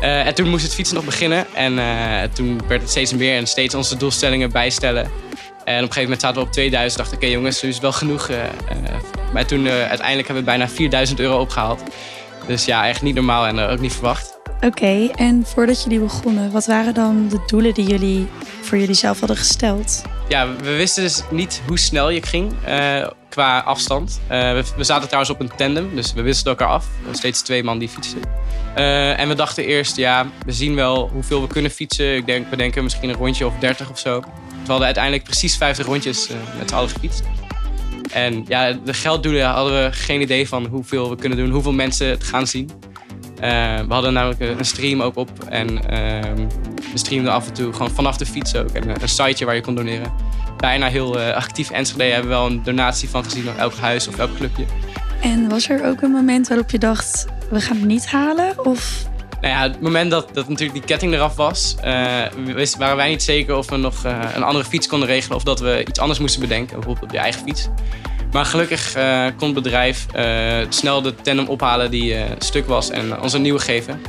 F: Uh, en toen moest het fietsen nog beginnen. En toen werd het steeds meer en steeds onze doelstellingen bijstellen. En op een gegeven moment zaten we op 2000. Dacht oké jongens, nu is het wel genoeg. maar toen uiteindelijk hebben we bijna 4000 euro opgehaald. Dus ja, echt niet normaal en ook niet verwacht.
E: Oké, en voordat jullie begonnen, wat waren dan de doelen die jullie voor jullie zelf hadden gesteld?
F: Ja, we wisten dus niet hoe snel je ging uh, qua afstand. Uh, we, we, zaten trouwens op een tandem, dus we wisselden elkaar af. Steeds twee man die fietsen. Uh, en we dachten eerst, ja, we zien wel hoeveel we kunnen fietsen. Ik denk, we denken misschien een rondje of 30 of zo. We hadden uiteindelijk precies 50 rondjes met z'n allen gefietst. En ja, de gelddoelen hadden we geen idee van hoeveel we kunnen doen, hoeveel mensen het gaan zien. Uh, we hadden namelijk een stream ook op. En uh, we streamden af en toe gewoon vanaf de fiets ook. En een siteje waar je kon doneren. Bijna heel actief. Enschede hebben we wel een donatie van gezien op elk huis of elk clubje.
E: En was er ook een moment waarop je dacht, we gaan het niet halen? Of
F: nou ja, het moment dat, dat natuurlijk die ketting eraf was, uh, waren wij niet zeker of we nog uh, een andere fiets konden regelen of dat we iets anders moesten bedenken, bijvoorbeeld op je eigen fiets. Maar gelukkig uh, kon het bedrijf snel de tandem ophalen die stuk was en ons een nieuwe geven.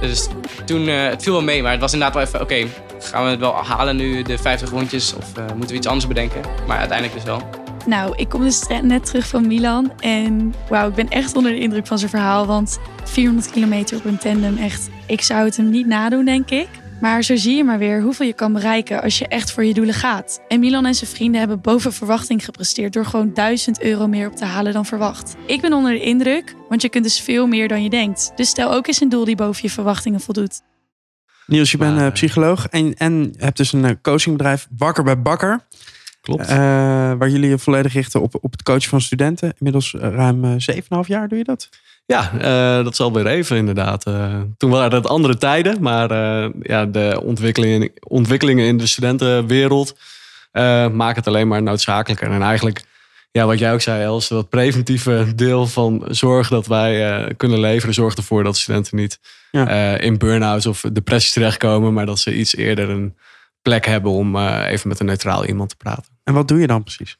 F: Dus toen, het viel wel mee, maar het was inderdaad wel even, oké, gaan we het wel halen nu, de 50 rondjes, of moeten we iets anders bedenken? Maar uiteindelijk dus wel.
E: Nou, ik kom dus net terug van Milan en wauw, ik ben echt onder de indruk van zijn verhaal, want 400 kilometer op een tandem, echt, ik zou het hem niet nadoen, denk ik. Maar zo zie je maar weer hoeveel je kan bereiken als je echt voor je doelen gaat. En Milan en zijn vrienden hebben boven verwachting gepresteerd door gewoon 1000 euro meer op te halen dan verwacht. Ik ben onder de indruk, want je kunt dus veel meer dan je denkt. Dus stel ook eens een doel die boven je verwachtingen voldoet.
A: Niels, je bent uh, psycholoog en, en hebt dus een eh, coachingbedrijf Bakker bij Bakker.
D: Klopt.
A: Uh, waar jullie je volledig richten op, op het coachen van studenten. Inmiddels ruim 7,5 jaar doe je dat?
D: Ja, uh, dat is alweer even inderdaad. Uh, toen waren het andere tijden, maar uh, ja, de ontwikkelingen, ontwikkelingen in de studentenwereld maken het alleen maar noodzakelijker. En eigenlijk, ja, wat jij ook zei, Els, dat preventieve deel van zorg dat wij kunnen leveren, zorgt ervoor dat studenten niet ja. in burn-outs of depressies terechtkomen, maar dat ze iets eerder een plek hebben om even met een neutraal iemand te praten.
A: En wat doe je dan precies?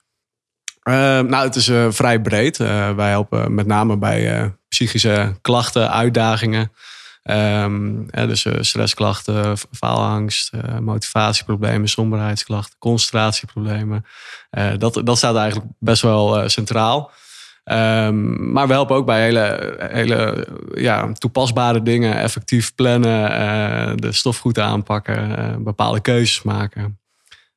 D: Nou, het is vrij breed. wij helpen met name bij psychische klachten, uitdagingen. Ehm, dus uh, stressklachten, faalangst, uh, motivatieproblemen, somberheidsklachten, concentratieproblemen. Uh, dat, dat staat eigenlijk best wel centraal. Um, maar we helpen ook bij hele, hele ja, toepasbare dingen. Effectief plannen, de stof goed aanpakken, bepaalde keuzes maken.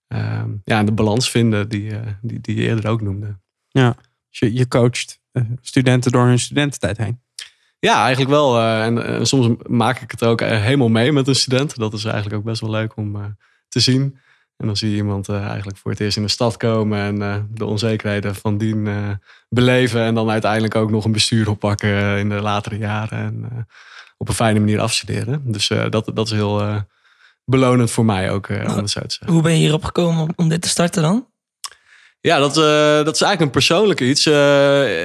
D: Um, ja, en de balans vinden die, die, die je eerder ook noemde.
A: Ja, dus je, je coacht studenten door hun studententijd heen.
D: Ja, eigenlijk wel. Uh, en, soms maak ik het ook eh, helemaal mee met een student. Dat is eigenlijk ook best wel leuk om te zien. En dan zie je iemand eigenlijk voor het eerst in de stad komen en de onzekerheden van dien beleven. En dan uiteindelijk ook nog een bestuur oppakken in de latere jaren. En op een fijne manier afstuderen. Dus dat, dat is heel belonend voor mij ook, om het zo te zeggen.
C: Hoe ben je hierop gekomen om, om dit te starten dan?
D: Ja, dat, dat is eigenlijk een persoonlijk iets.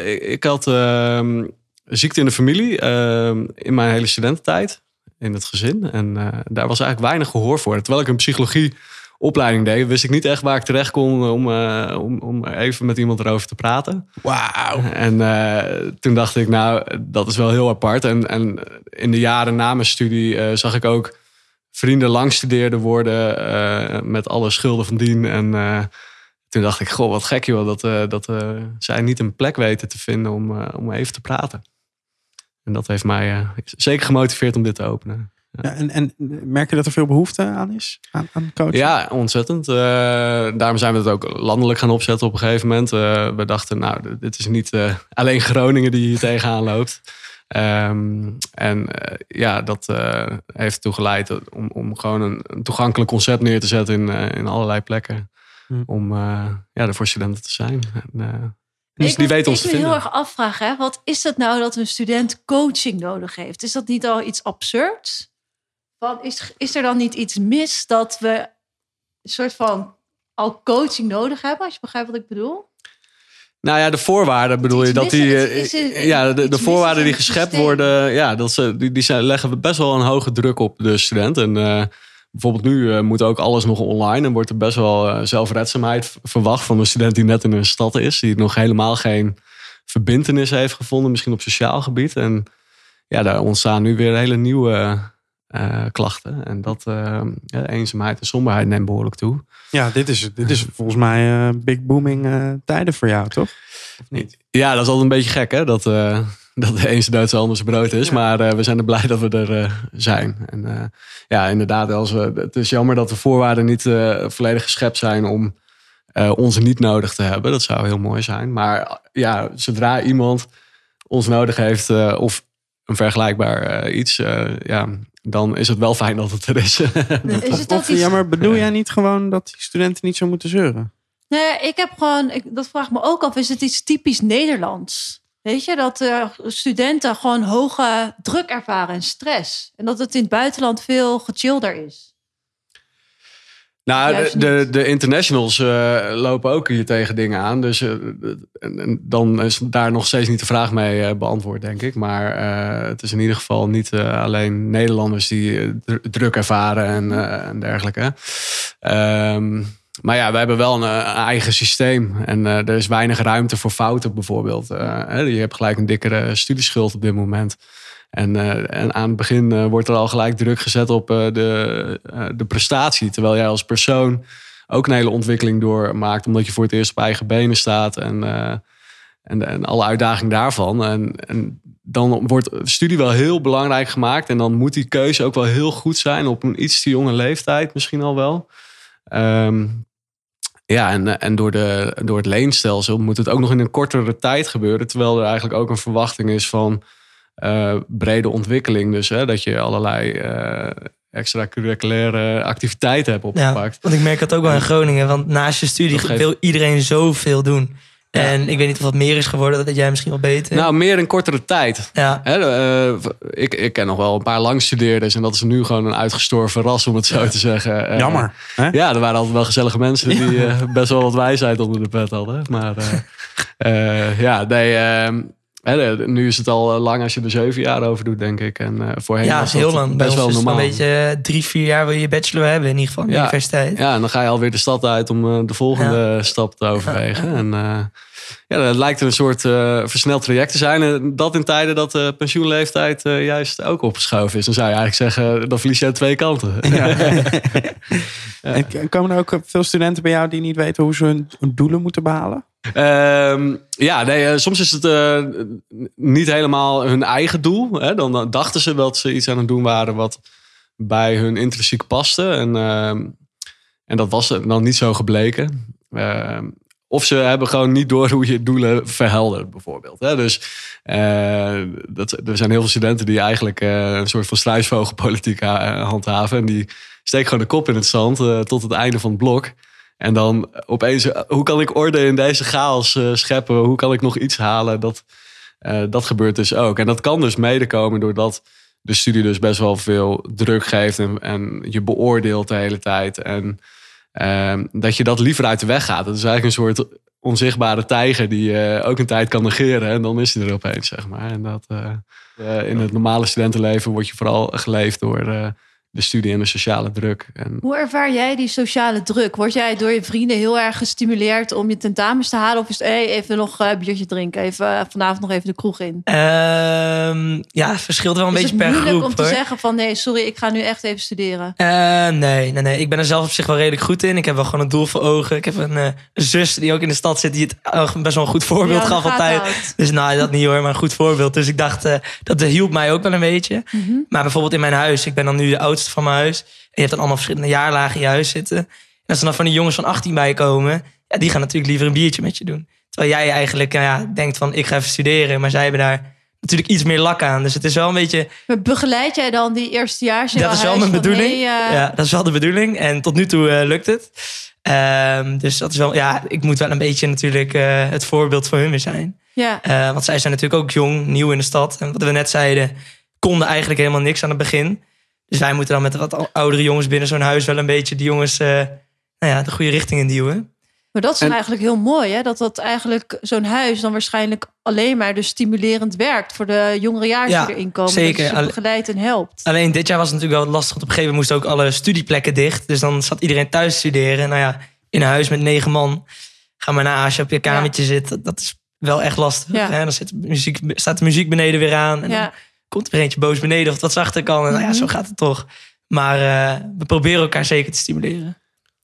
D: ik, ik had ehm, ziekte in de familie ehm, in mijn hele studententijd. In het gezin. En uh, daar was eigenlijk weinig gehoor voor. Terwijl ik een psychologieopleiding deed, wist ik niet echt waar ik terecht kon om, uh, om, om even met iemand erover te praten.
A: Wauw.
D: En uh, toen dacht ik, nou, dat is wel heel apart. En, en in de jaren na mijn studie zag ik ook vrienden langstudeerden worden met alle schulden van dien. En toen dacht ik, goh, wat gek joh, dat, dat zij niet een plek weten te vinden om, om even te praten. En dat heeft mij uh, zeker gemotiveerd om dit te openen.
A: Ja. en, en merk je dat er veel behoefte aan is, aan, aan coaching?
D: Ja, ontzettend. Uh, daarom zijn we het ook landelijk gaan opzetten op een gegeven moment. Uh, we dachten, nou, dit is niet alleen Groningen die hier tegenaan loopt. Um, en ja, dat heeft ertoe geleid om, om gewoon een, een, toegankelijk concept neer te zetten in, in allerlei plekken. Hm. Om ja, er voor studenten te zijn. En, dus
B: ik
D: die weten ons
B: te
D: vinden.
B: Ik heel erg afvragen, hè? wat is het nou dat een student coaching nodig heeft? Is dat niet al iets absurds? Van, is, is er dan niet iets mis dat we een soort van al coaching nodig hebben, als je begrijpt wat ik bedoel?
D: Nou ja, de voorwaarden bedoel je dat die. Eh, ja, de, de voorwaarden die geschept worden, ja, dat ze, die, die zijn, leggen best wel een hoge druk op de student. En uh, Bijvoorbeeld nu uh, moet ook alles nog online en wordt er best wel uh, zelfredzaamheid verwacht van een student die net in een stad is, die nog helemaal geen verbindenis heeft gevonden, misschien op sociaal gebied. En ja, daar ontstaan nu weer hele nieuwe uh, klachten. En dat ja, eenzaamheid en somberheid neemt behoorlijk toe.
A: Ja, dit is, dit is volgens mij big booming tijden voor jou, toch?
D: Of niet? Ja, dat is altijd een beetje gek, hè? Dat, dat de eens Duitse anders brood is. Maar uh, we zijn er blij dat we er uh, zijn. En uh, ja, inderdaad, als we, het is jammer dat de voorwaarden niet volledig geschept zijn om ons niet nodig te hebben. Dat zou heel mooi zijn. Maar ja, zodra iemand ons nodig heeft of een vergelijkbaar iets, ja, dan is het wel fijn dat het er is.
B: is het
A: of, ja, maar bedoel jij niet gewoon dat die studenten niet zo moeten zeuren?
B: Nee, ik heb gewoon, ik, dat vraag me ook af, is het iets typisch Nederlands? Weet je, dat uh, studenten gewoon hoge druk ervaren en stress. En dat het in het buitenland veel gechillder is.
D: Nou, de, de, de, internationals uh, lopen ook hier tegen dingen aan. Dus uh, en, dan is daar nog steeds niet de vraag mee beantwoord, denk ik. Maar het is in ieder geval niet alleen Nederlanders die druk ervaren en, en dergelijke. Um, maar ja, we hebben wel een, een eigen systeem. En er is weinig ruimte voor fouten bijvoorbeeld. Je hebt gelijk een dikkere studieschuld op dit moment. En, uh, en aan het begin wordt er al gelijk druk gezet op de, de prestatie. Terwijl jij als persoon ook een hele ontwikkeling doormaakt. Omdat je voor het eerst op eigen benen staat. En, en, en alle uitdaging daarvan. En, dan wordt studie wel heel belangrijk gemaakt. En dan moet die keuze ook wel heel goed zijn. Op een iets te jonge leeftijd misschien al wel. Um, ja, en, en door, de, door het leenstelsel moet het ook nog in een kortere tijd gebeuren. Terwijl er eigenlijk ook een verwachting is van uh, brede ontwikkeling. Dus hè, dat je allerlei uh, extracurriculaire activiteiten hebt opgepakt.
C: Ja, want ik merk dat ook wel in Groningen. Want naast je studie wil iedereen zoveel doen. En ik weet niet of dat meer is geworden, dat jij misschien wel beter.
D: Nou, meer in kortere tijd.
C: Ja.
D: uh, ik, ik ken nog wel een paar langstudeerders en dat is nu gewoon een uitgestorven ras, om het zo te zeggen.
A: Uh, Jammer.
D: Hè? Ja, er waren altijd wel gezellige mensen die uh, best wel wat wijsheid onder de pet hadden. Maar ja, nee, ehm, nu is het al lang als je er zeven jaar over doet, denk ik. En uh, voorheen
C: ja,
D: was
C: heel lang.
D: Best
C: Bij
D: wel normaal.
C: een beetje drie, vier jaar wil je je bachelor hebben, in ieder geval, de
D: ja.
C: universiteit.
D: Ja, en dan ga je alweer de stad uit om de volgende ja. stap te overwegen. Ja. En ja, dat lijkt een soort uh, versneld traject te zijn. En dat in tijden dat de pensioenleeftijd uh, juist ook opgeschoven is. Dan zou je eigenlijk zeggen, dan verlies je aan twee kanten. Ja.
A: en komen er ook veel studenten bij jou die niet weten hoe ze hun doelen moeten behalen?
D: Um, ja, nee, soms is het uh, niet helemaal hun eigen doel. Hè? Dan dachten ze dat ze iets aan het doen waren wat bij hun intrinsiek paste. En, uh, en dat was dan niet zo gebleken. Uh, of ze hebben gewoon niet door hoe je doelen verheldert, bijvoorbeeld. Hè? Dus uh, dat, er zijn heel veel studenten die eigenlijk een soort van struisvogelpolitiek handhaven. En die steken gewoon de kop in het zand tot het einde van het blok. En dan opeens, hoe kan ik orde in deze chaos scheppen? Hoe kan ik nog iets halen? Dat, dat gebeurt dus ook. En dat kan dus medekomen doordat de studie dus best wel veel druk geeft. En, en je beoordeelt de hele tijd. En uh, dat je dat liever uit de weg gaat. Dat is eigenlijk een soort onzichtbare tijger die je ook een tijd kan negeren. En dan is hij er opeens, zeg maar. En dat in het normale studentenleven word je vooral geleefd door de studie en de sociale druk. En...
B: Hoe ervaar jij die sociale druk? Word jij door je vrienden heel erg gestimuleerd om je tentamens te halen? Of is het hey, even nog een biertje drinken? Even vanavond nog even de kroeg in?
C: Um, ja, het verschilt wel een
B: is
C: beetje
B: het
C: per
B: moeilijk
C: groep.
B: om te zeggen van nee, sorry, ik ga nu echt even studeren?
C: Uh, nee, nee, nee. Ik ben er zelf op zich wel redelijk goed in. Ik heb wel gewoon een doel voor ogen. Ik heb een uh, zus die ook in de stad zit, die het uh, best wel een goed voorbeeld
B: Ja,
C: gaf altijd.
B: uit.
C: Dus nou, dat niet hoor, maar een goed voorbeeld. Dus ik dacht, uh, dat hielp mij ook wel een beetje.
B: Mhm.
C: Maar bijvoorbeeld in mijn huis, ik ben dan nu de van mijn huis. En je hebt dan allemaal verschillende jaarlagen in je huis zitten. En als er dan van die jongens van 18 bij komen, ja, die gaan natuurlijk liever een biertje met je doen. Terwijl jij eigenlijk nou ja, denkt van, ik ga even studeren. Maar zij hebben daar natuurlijk iets meer lak aan. Dus het is wel een beetje...
B: Maar begeleid jij dan die eerstejaars in
C: Dat is wel mijn bedoeling.
B: eh,
C: Ja, dat is wel de bedoeling. En tot nu toe uh, lukt het. Um, dus dat is wel, ja, ik moet wel een beetje natuurlijk uh, het voorbeeld voor hun weer zijn.
B: ja.
C: Want zij zijn natuurlijk ook jong, nieuw in de stad. En wat we net zeiden, konden eigenlijk helemaal niks aan het begin. Dus wij moeten dan met wat oudere jongens binnen zo'n huis wel een beetje die jongens uh, nou ja, de goede richting in duwen.
B: Maar dat is
D: En-
B: eigenlijk heel mooi, hè? Dat dat eigenlijk zo'n huis dan waarschijnlijk alleen maar dus stimulerend werkt voor de jongere jaars
C: Ja,
B: die erin komen.
C: zeker.
B: Dat je ze
C: Alle-
B: begeleidt en helpt.
C: Alleen dit jaar was het natuurlijk wel lastig. Want op een gegeven moment moesten ook alle studieplekken dicht. Dus dan zat iedereen thuis te studeren. Nou ja, in een huis met negen man. Ga maar na als je op je kamertje zit. Dat, dat is wel echt lastig.
B: Ja.
C: Hè? Dan zit de muziek, staat de muziek beneden weer aan. En dan
B: Ja,
C: komt er weer eentje boos beneden of wat zachter kan. En nou ja, zo
B: Mhm.
C: gaat het toch. Maar eh, we proberen elkaar zeker te stimuleren.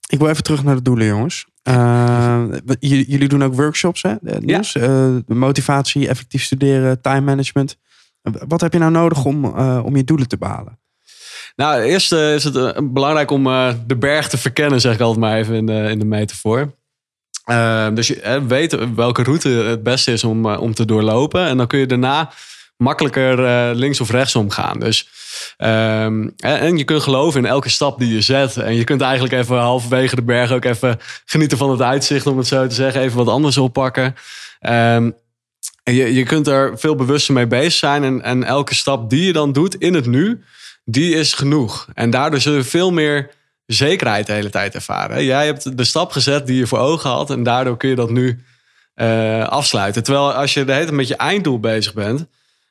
A: Ik wil even terug naar de doelen, jongens. Uh, j- jullie doen ook workshops, hè? eh? Uh, motivatie, effectief studeren, time management. Wat heb je nou nodig om, uh, om je doelen te behalen?
D: Nou, eerst eh, is het eh, belangrijk om eh, de berg te verkennen, zeg ik altijd maar even in de, in de metafoor. Eh, dus je eh, weet welke route het beste is om, eh, om te doorlopen. En dan kun je daarna makkelijker eh, links of rechtsom gaan. Dus, ehm, en en je kunt geloven in elke stap die je zet. En je kunt eigenlijk even halverwege de berg ook even genieten van het uitzicht, om het zo te zeggen. Even wat anders oppakken. En je, je kunt er veel bewuster mee bezig zijn. En, en elke stap die je dan doet in het nu, die is genoeg. En daardoor zul je veel meer zekerheid de hele tijd ervaren. Jij hebt de stap gezet die je voor ogen had. En daardoor kun je dat nu eh, afsluiten. Terwijl als je de hele tijd met je einddoel bezig bent.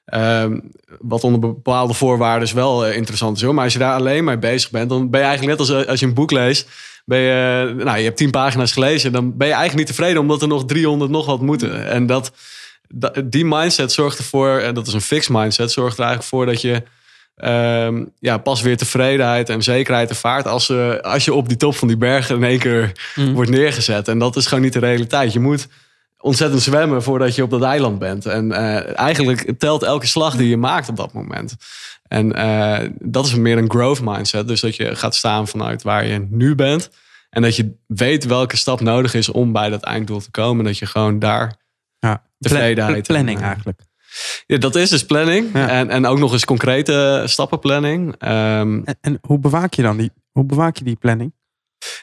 D: Ehm, wat onder bepaalde voorwaarden wel eh, interessant is hoor. Maar als je daar alleen maar bezig bent, dan ben je eigenlijk net als als je een boek leest. Ben je, nou, je hebt tien pagina's gelezen. Dan ben je eigenlijk niet tevreden omdat er nog 300 nog wat moeten. En dat, die mindset zorgt ervoor, en dat is een fixed mindset, zorgt er eigenlijk voor dat je ehm, ja, pas weer tevredenheid en zekerheid ervaart als, eh, als je op die top van die bergen in één keer wordt neergezet. En dat is gewoon niet de realiteit. Je moet ontzettend zwemmen voordat je op dat eiland bent. En eh, eigenlijk telt elke slag die je maakt op dat moment. En eh, dat is meer een growth mindset. Dus dat je gaat staan vanuit waar je nu bent. En dat je weet welke stap nodig is om bij dat einddoel te komen. Dat je gewoon daar
A: Ja,
D: tevredenheid.
A: Pla- planning
D: en, eh,
A: eigenlijk.
D: Ja, dat is dus planning.
A: Ja.
D: En, en ook nog eens concrete stappenplanning. Ehm,
A: En, en hoe bewaak je dan die, hoe bewaak je die planning?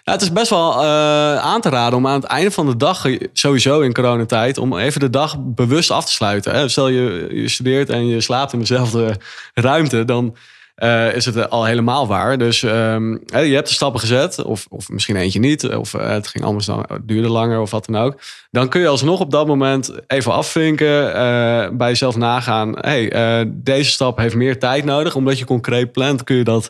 D: Nou, het is best wel eh, aan te raden om aan het einde van de dag, sowieso in coronatijd, om even de dag bewust af te sluiten. Hè. Stel je, je studeert en je slaapt in dezelfde ruimte, dan uh, is het al helemaal waar. Dus um, je hebt de stappen gezet, of, of misschien eentje niet, of het ging anders dan, duurde langer of wat dan ook. Dan kun je alsnog op dat moment even afvinken, bij jezelf nagaan. hey, deze stap heeft meer tijd nodig, omdat je concreet plant, kun je dat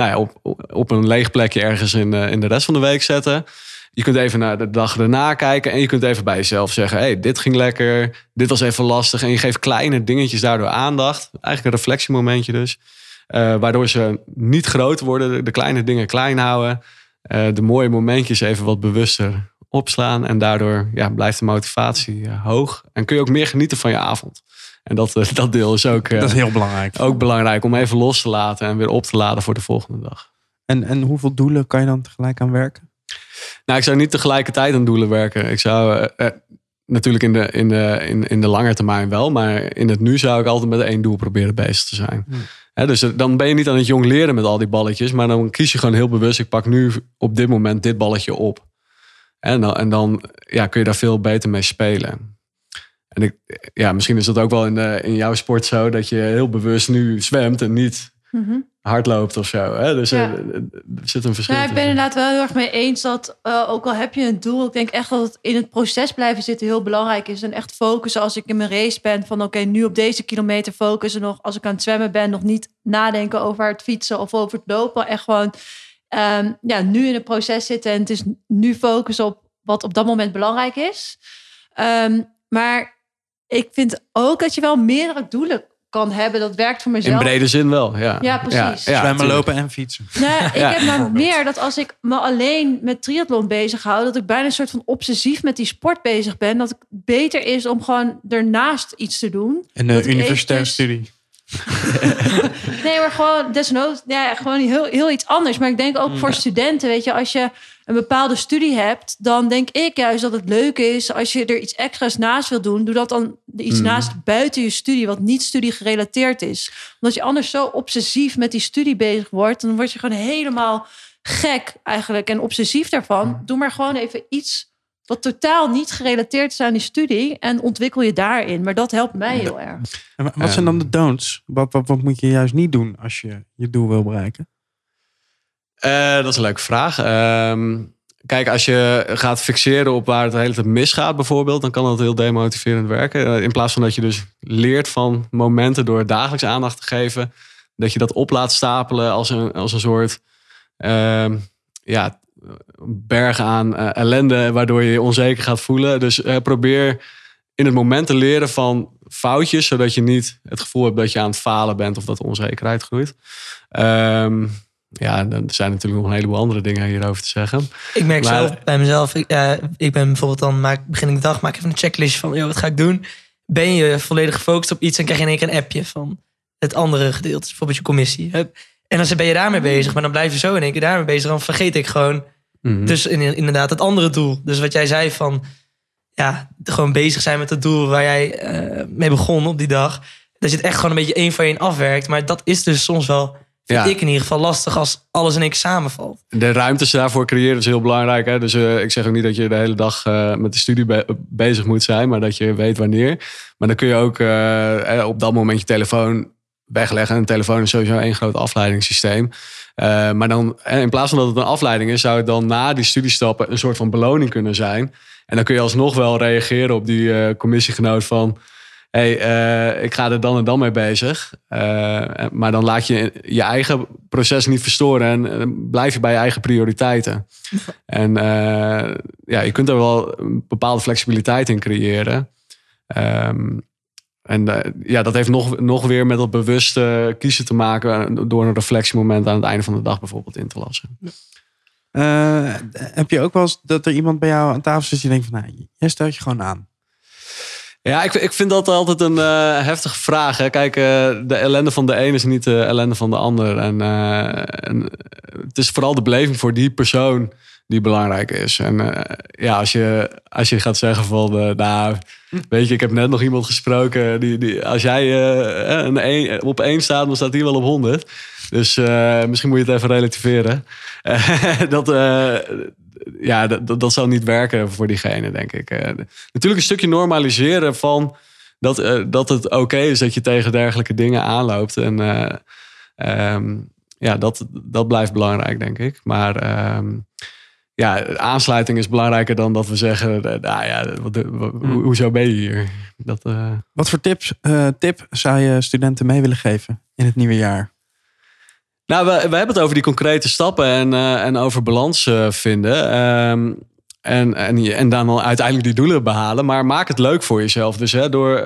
D: nou op, op een leeg plekje ergens in, in de rest van de week zetten. Je kunt even naar de dag erna kijken en je kunt even bij jezelf zeggen: hey, dit ging lekker, dit was even lastig. En je geeft kleine dingetjes daardoor aandacht. Eigenlijk een reflectiemomentje dus. Uh, waardoor ze niet groot worden, de kleine dingen klein houden. Uh, de mooie momentjes even wat bewuster opslaan. En daardoor ja, blijft de motivatie hoog. En kun je ook meer genieten van je avond. En dat, dat deel is ook,
A: dat is heel belangrijk.
D: ook belangrijk om even los te laten en weer op te laden voor de volgende dag.
A: En, en hoeveel doelen kan je dan tegelijk aan werken?
D: Nou, ik zou niet tegelijkertijd aan doelen werken. Ik zou natuurlijk in de, in, de, in, in de lange termijn wel. Maar in het nu zou ik altijd met één doel proberen bezig te zijn. Hmm dus dan ben je niet aan het jong leren met al die balletjes, maar dan kies je gewoon heel bewust: ik pak nu op dit moment dit balletje op. En dan, en dan ja, kun je daar veel beter mee spelen. En ik, ja, misschien is dat ook wel in, de, in jouw sport zo dat je heel bewust nu zwemt en niet mm hardloopt of zo. Hè? Dus er, zit een verschil.
B: Ja, ik ben inderdaad wel heel erg mee eens dat uh, ook al heb je een doel, ik denk echt dat het in het proces blijven zitten heel belangrijk is. En echt focussen als ik in mijn race ben van oké, nu op deze kilometer focussen nog. Als ik aan het zwemmen ben, nog niet nadenken over het fietsen of over het lopen. Echt gewoon um, ja, nu in het proces zitten en het is nu focussen op wat op dat moment belangrijk is. Um, maar ik vind ook dat je wel meerdere doelen kan hebben. Dat werkt voor mezelf.
D: In brede zin wel, ja.
B: Ja, precies.
A: Ja, Zwemmen, lopen en fietsen.
B: Nee, ik heb maar meer dat als ik me alleen met triathlon bezig hou... dat ik bijna een soort van obsessief met die sport bezig ben. Dat het beter is om gewoon ernaast iets te doen.
A: En de universitaire studie.
B: nee, maar gewoon desnoods, ja, gewoon heel, heel iets anders. Maar ik denk ook voor studenten, weet je, als je een bepaalde studie hebt, dan denk ik juist dat het leuk is als je er iets extra's naast wil doen. Doe dat dan iets mm. naast buiten je studie, wat niet studie gerelateerd is. Omdat je anders zo obsessief met die studie bezig wordt, dan word je gewoon helemaal gek eigenlijk en obsessief daarvan. Doe maar gewoon even iets wat totaal niet gerelateerd is aan die studie en ontwikkel je daarin. Maar dat helpt mij heel erg.
A: En wat zijn dan de don'ts? Wat, wat, wat moet je juist niet doen als je je doel wil bereiken?
D: Uh, dat is een leuke vraag. Uh, kijk, als je gaat fixeren op waar het de hele tijd misgaat, bijvoorbeeld, dan kan dat heel demotiverend werken. Uh, in plaats van dat je dus leert van momenten door dagelijks aandacht te geven, dat je dat op laat stapelen als een, als een soort ehm, ja, berg aan uh, ellende, waardoor je je onzeker gaat voelen. Dus probeer in het moment te leren van foutjes, zodat je niet het gevoel hebt dat je aan het falen bent of dat de onzekerheid groeit. Um, ja, er zijn natuurlijk nog een heleboel andere dingen hierover te zeggen.
C: Ik merk zelf bij mezelf, ik, uh, ik ben bijvoorbeeld dan, maak, begin ik de dag, maak even een checklist van, joh, wat ga ik doen? Ben je volledig gefocust op iets en krijg je in één keer een appje van het andere gedeelte, bijvoorbeeld je commissie. En dan ben je daarmee bezig, maar dan blijf je zo in één keer daarmee bezig, dan vergeet ik gewoon mhm. dus inderdaad het andere doel. Dus wat jij zei van, ja, gewoon bezig zijn met het doel waar jij uh, mee begon op die dag. Dat je het echt gewoon een beetje één van één afwerkt. Maar dat is dus soms wel ja. ik in ieder geval lastig als alles in één samenvalt.
D: De ruimtes daarvoor creëren is heel belangrijk. Hè? Dus uh, ik zeg ook niet dat je de hele dag uh, met de studie be bezig moet zijn, maar dat je weet wanneer. Maar dan kun je ook uh, op dat moment je telefoon wegleggen. Een telefoon is sowieso één groot afleidingssysteem. maar dan, in plaats van dat het een afleiding is, zou het dan na die studiestappen een soort van beloning kunnen zijn. En dan kun je alsnog wel reageren op die commissiegenoot van hey, ik ga er dan en dan mee bezig. Maar dan laat je je eigen proces niet verstoren en blijf je bij je eigen prioriteiten. en ja, je kunt er wel een bepaalde flexibiliteit in creëren. Um, en ja, dat heeft nog, nog weer met dat bewuste kiezen te maken door een reflectiemoment aan het einde van de dag bijvoorbeeld in te lassen.
A: heb je ook wel eens dat er iemand bij jou aan tafel zit die denkt van, nou, jij stelt je gewoon aan.
D: Ja, ik, ik vind dat altijd een uh, heftige vraag. Hè. Kijk, uh, de ellende van de een is niet de ellende van de ander. En, en, het is vooral de beleving voor die persoon die belangrijk is. En ja, als je, als je gaat zeggen van, nou, weet je, ik heb net nog iemand gesproken. Die, die, als jij een een, op één staat, dan staat hij wel op honderd. Dus misschien moet je het even relativeren. dat, ja, dat, dat zal niet werken voor diegene, denk ik. Uh, natuurlijk een stukje normaliseren van dat, uh, dat het oké is dat je tegen dergelijke dingen aanloopt. En, uh, Ehm, ja, dat, dat blijft belangrijk, denk ik. Maar ehm, ja, aansluiting is belangrijker dan dat we zeggen, eh, nou ja, wat, wat,
A: Hmm.
D: hoezo ben je hier? Dat, eh,
A: Wat voor tips, eh, tip zou je studenten mee willen geven in het nieuwe jaar?
D: Nou, we, we hebben het over die concrete stappen en, en over balans vinden. Ehm, en, en, en dan uiteindelijk die doelen behalen. Maar maak het leuk voor jezelf. Dus hè, door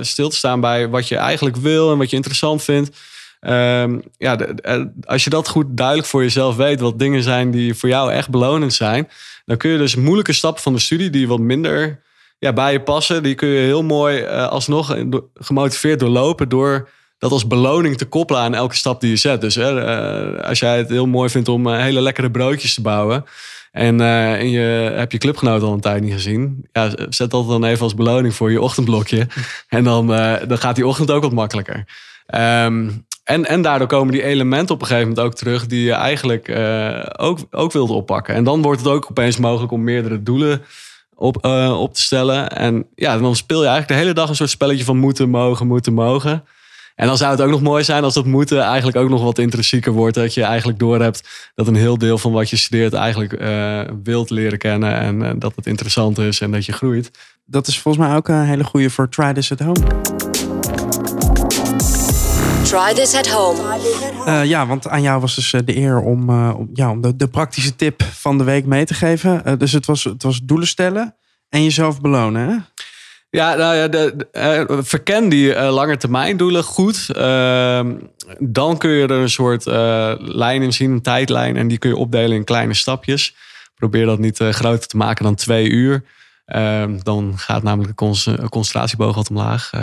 D: stil te staan bij wat je eigenlijk wil en wat je interessant vindt. Ehm, ja, eh, als je dat goed duidelijk voor jezelf weet, wat dingen zijn die voor jou echt belonend zijn, dan kun je dus moeilijke stappen van de studie die wat minder ja, bij je passen, die kun je heel mooi eh, alsnog gemotiveerd doorlopen door dat als beloning te koppelen aan elke stap die je zet. Dus hè, eh, als jij het heel mooi vindt om hele lekkere broodjes te bouwen. En, je hebt je clubgenoot al een tijd niet gezien. Ja, zet dat dan even als beloning voor je ochtendblokje. En dan, dan gaat die ochtend ook wat makkelijker. Ehm, en, en daardoor komen die elementen op een gegeven moment ook terug die je eigenlijk eh, ook, ook wilt oppakken. En dan wordt het ook opeens mogelijk om meerdere doelen op, eh, op te stellen. En ja, dan speel je eigenlijk de hele dag een soort spelletje van moeten, mogen, moeten, mogen. En dan zou het ook nog mooi zijn als dat moeten eigenlijk ook nog wat intrinsieker wordt. Dat je eigenlijk doorhebt dat een heel deel van wat je studeert eigenlijk eh, wilt leren kennen. En dat het interessant is en dat je groeit.
A: Dat is volgens mij ook een hele goede voor Try This at Home.
G: Try this at home.
A: Eh, ja, want aan jou was dus eh, de eer om, eh, om, ja, om de, de praktische tip van de week mee te geven. Eh, dus het was, het was doelen stellen en jezelf belonen. Hè?
D: Ja, nou ja, de, de, eh, verken die eh, lange termijn doelen goed. Ehm, dan kun je er een soort eh, lijn in zien, een tijdlijn. En die kun je opdelen in kleine stapjes. Probeer dat niet eh, groter te maken dan twee uur. Ehm, dan gaat namelijk de eh, concentratieboog wat omlaag. Eh,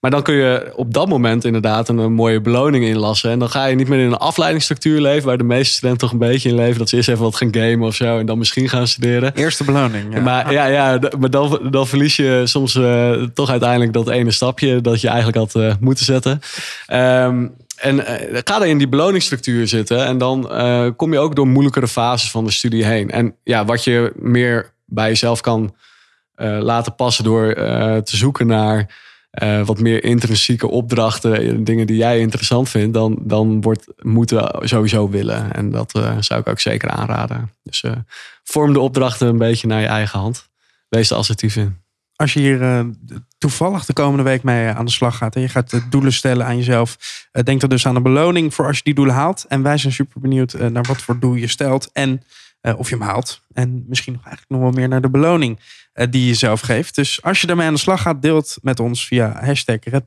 D: maar dan kun je op dat moment inderdaad een, een mooie beloning inlassen. En dan ga je niet meer in een afleidingsstructuur leven... waar de meeste studenten toch een beetje in leven. Dat ze eerst even wat gaan gamen of zo... en dan misschien gaan studeren.
A: Eerste beloning. Ja.
D: Maar ja, ja maar dan, dan verlies je soms eh, toch uiteindelijk dat ene stapje dat je eigenlijk had moeten zetten. Ehm, en ga er in die beloningsstructuur zitten. En dan kom je ook door moeilijkere fases van de studie heen. En ja, wat je meer bij jezelf kan eh, laten passen door eh, te zoeken naar eh, wat meer intrinsieke opdrachten, dingen die jij interessant vindt, dan, dan wordt moeten sowieso willen. En dat zou ik ook zeker aanraden. Dus vorm de opdrachten een beetje naar je eigen hand. Wees er assertief in.
A: Als je hier toevallig de komende week mee aan de slag gaat en je gaat doelen stellen aan jezelf, denk er dus aan een beloning voor als je die doelen haalt. En wij zijn super benieuwd naar wat voor doel je stelt en eh, of je hem haalt. En misschien nog eigenlijk nog wel meer naar de beloning eh, die je zelf geeft. Dus als je daarmee aan de slag gaat, deel het met ons via hashtag Red.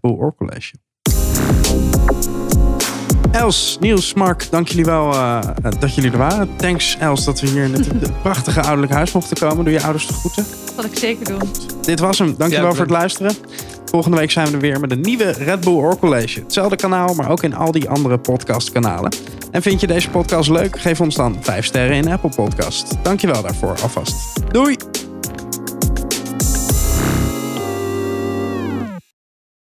A: Els, Niels, Mark, dank jullie wel eh, dat jullie er waren. Thanks Els dat we hier in het het prachtige ouderlijk huis mochten komen. Doe je ouders de groeten.
B: Dat zal ik zeker doen.
A: Dit was hem. Dankjewel
D: Ja,
A: voor het luisteren. Volgende week zijn we er weer met een nieuwe Red Bull Or College. Hetzelfde kanaal, maar ook in al die andere podcastkanalen. En vind je deze podcast leuk? Geef ons dan 5 sterren in Apple Podcast. Dankjewel daarvoor alvast. Doei!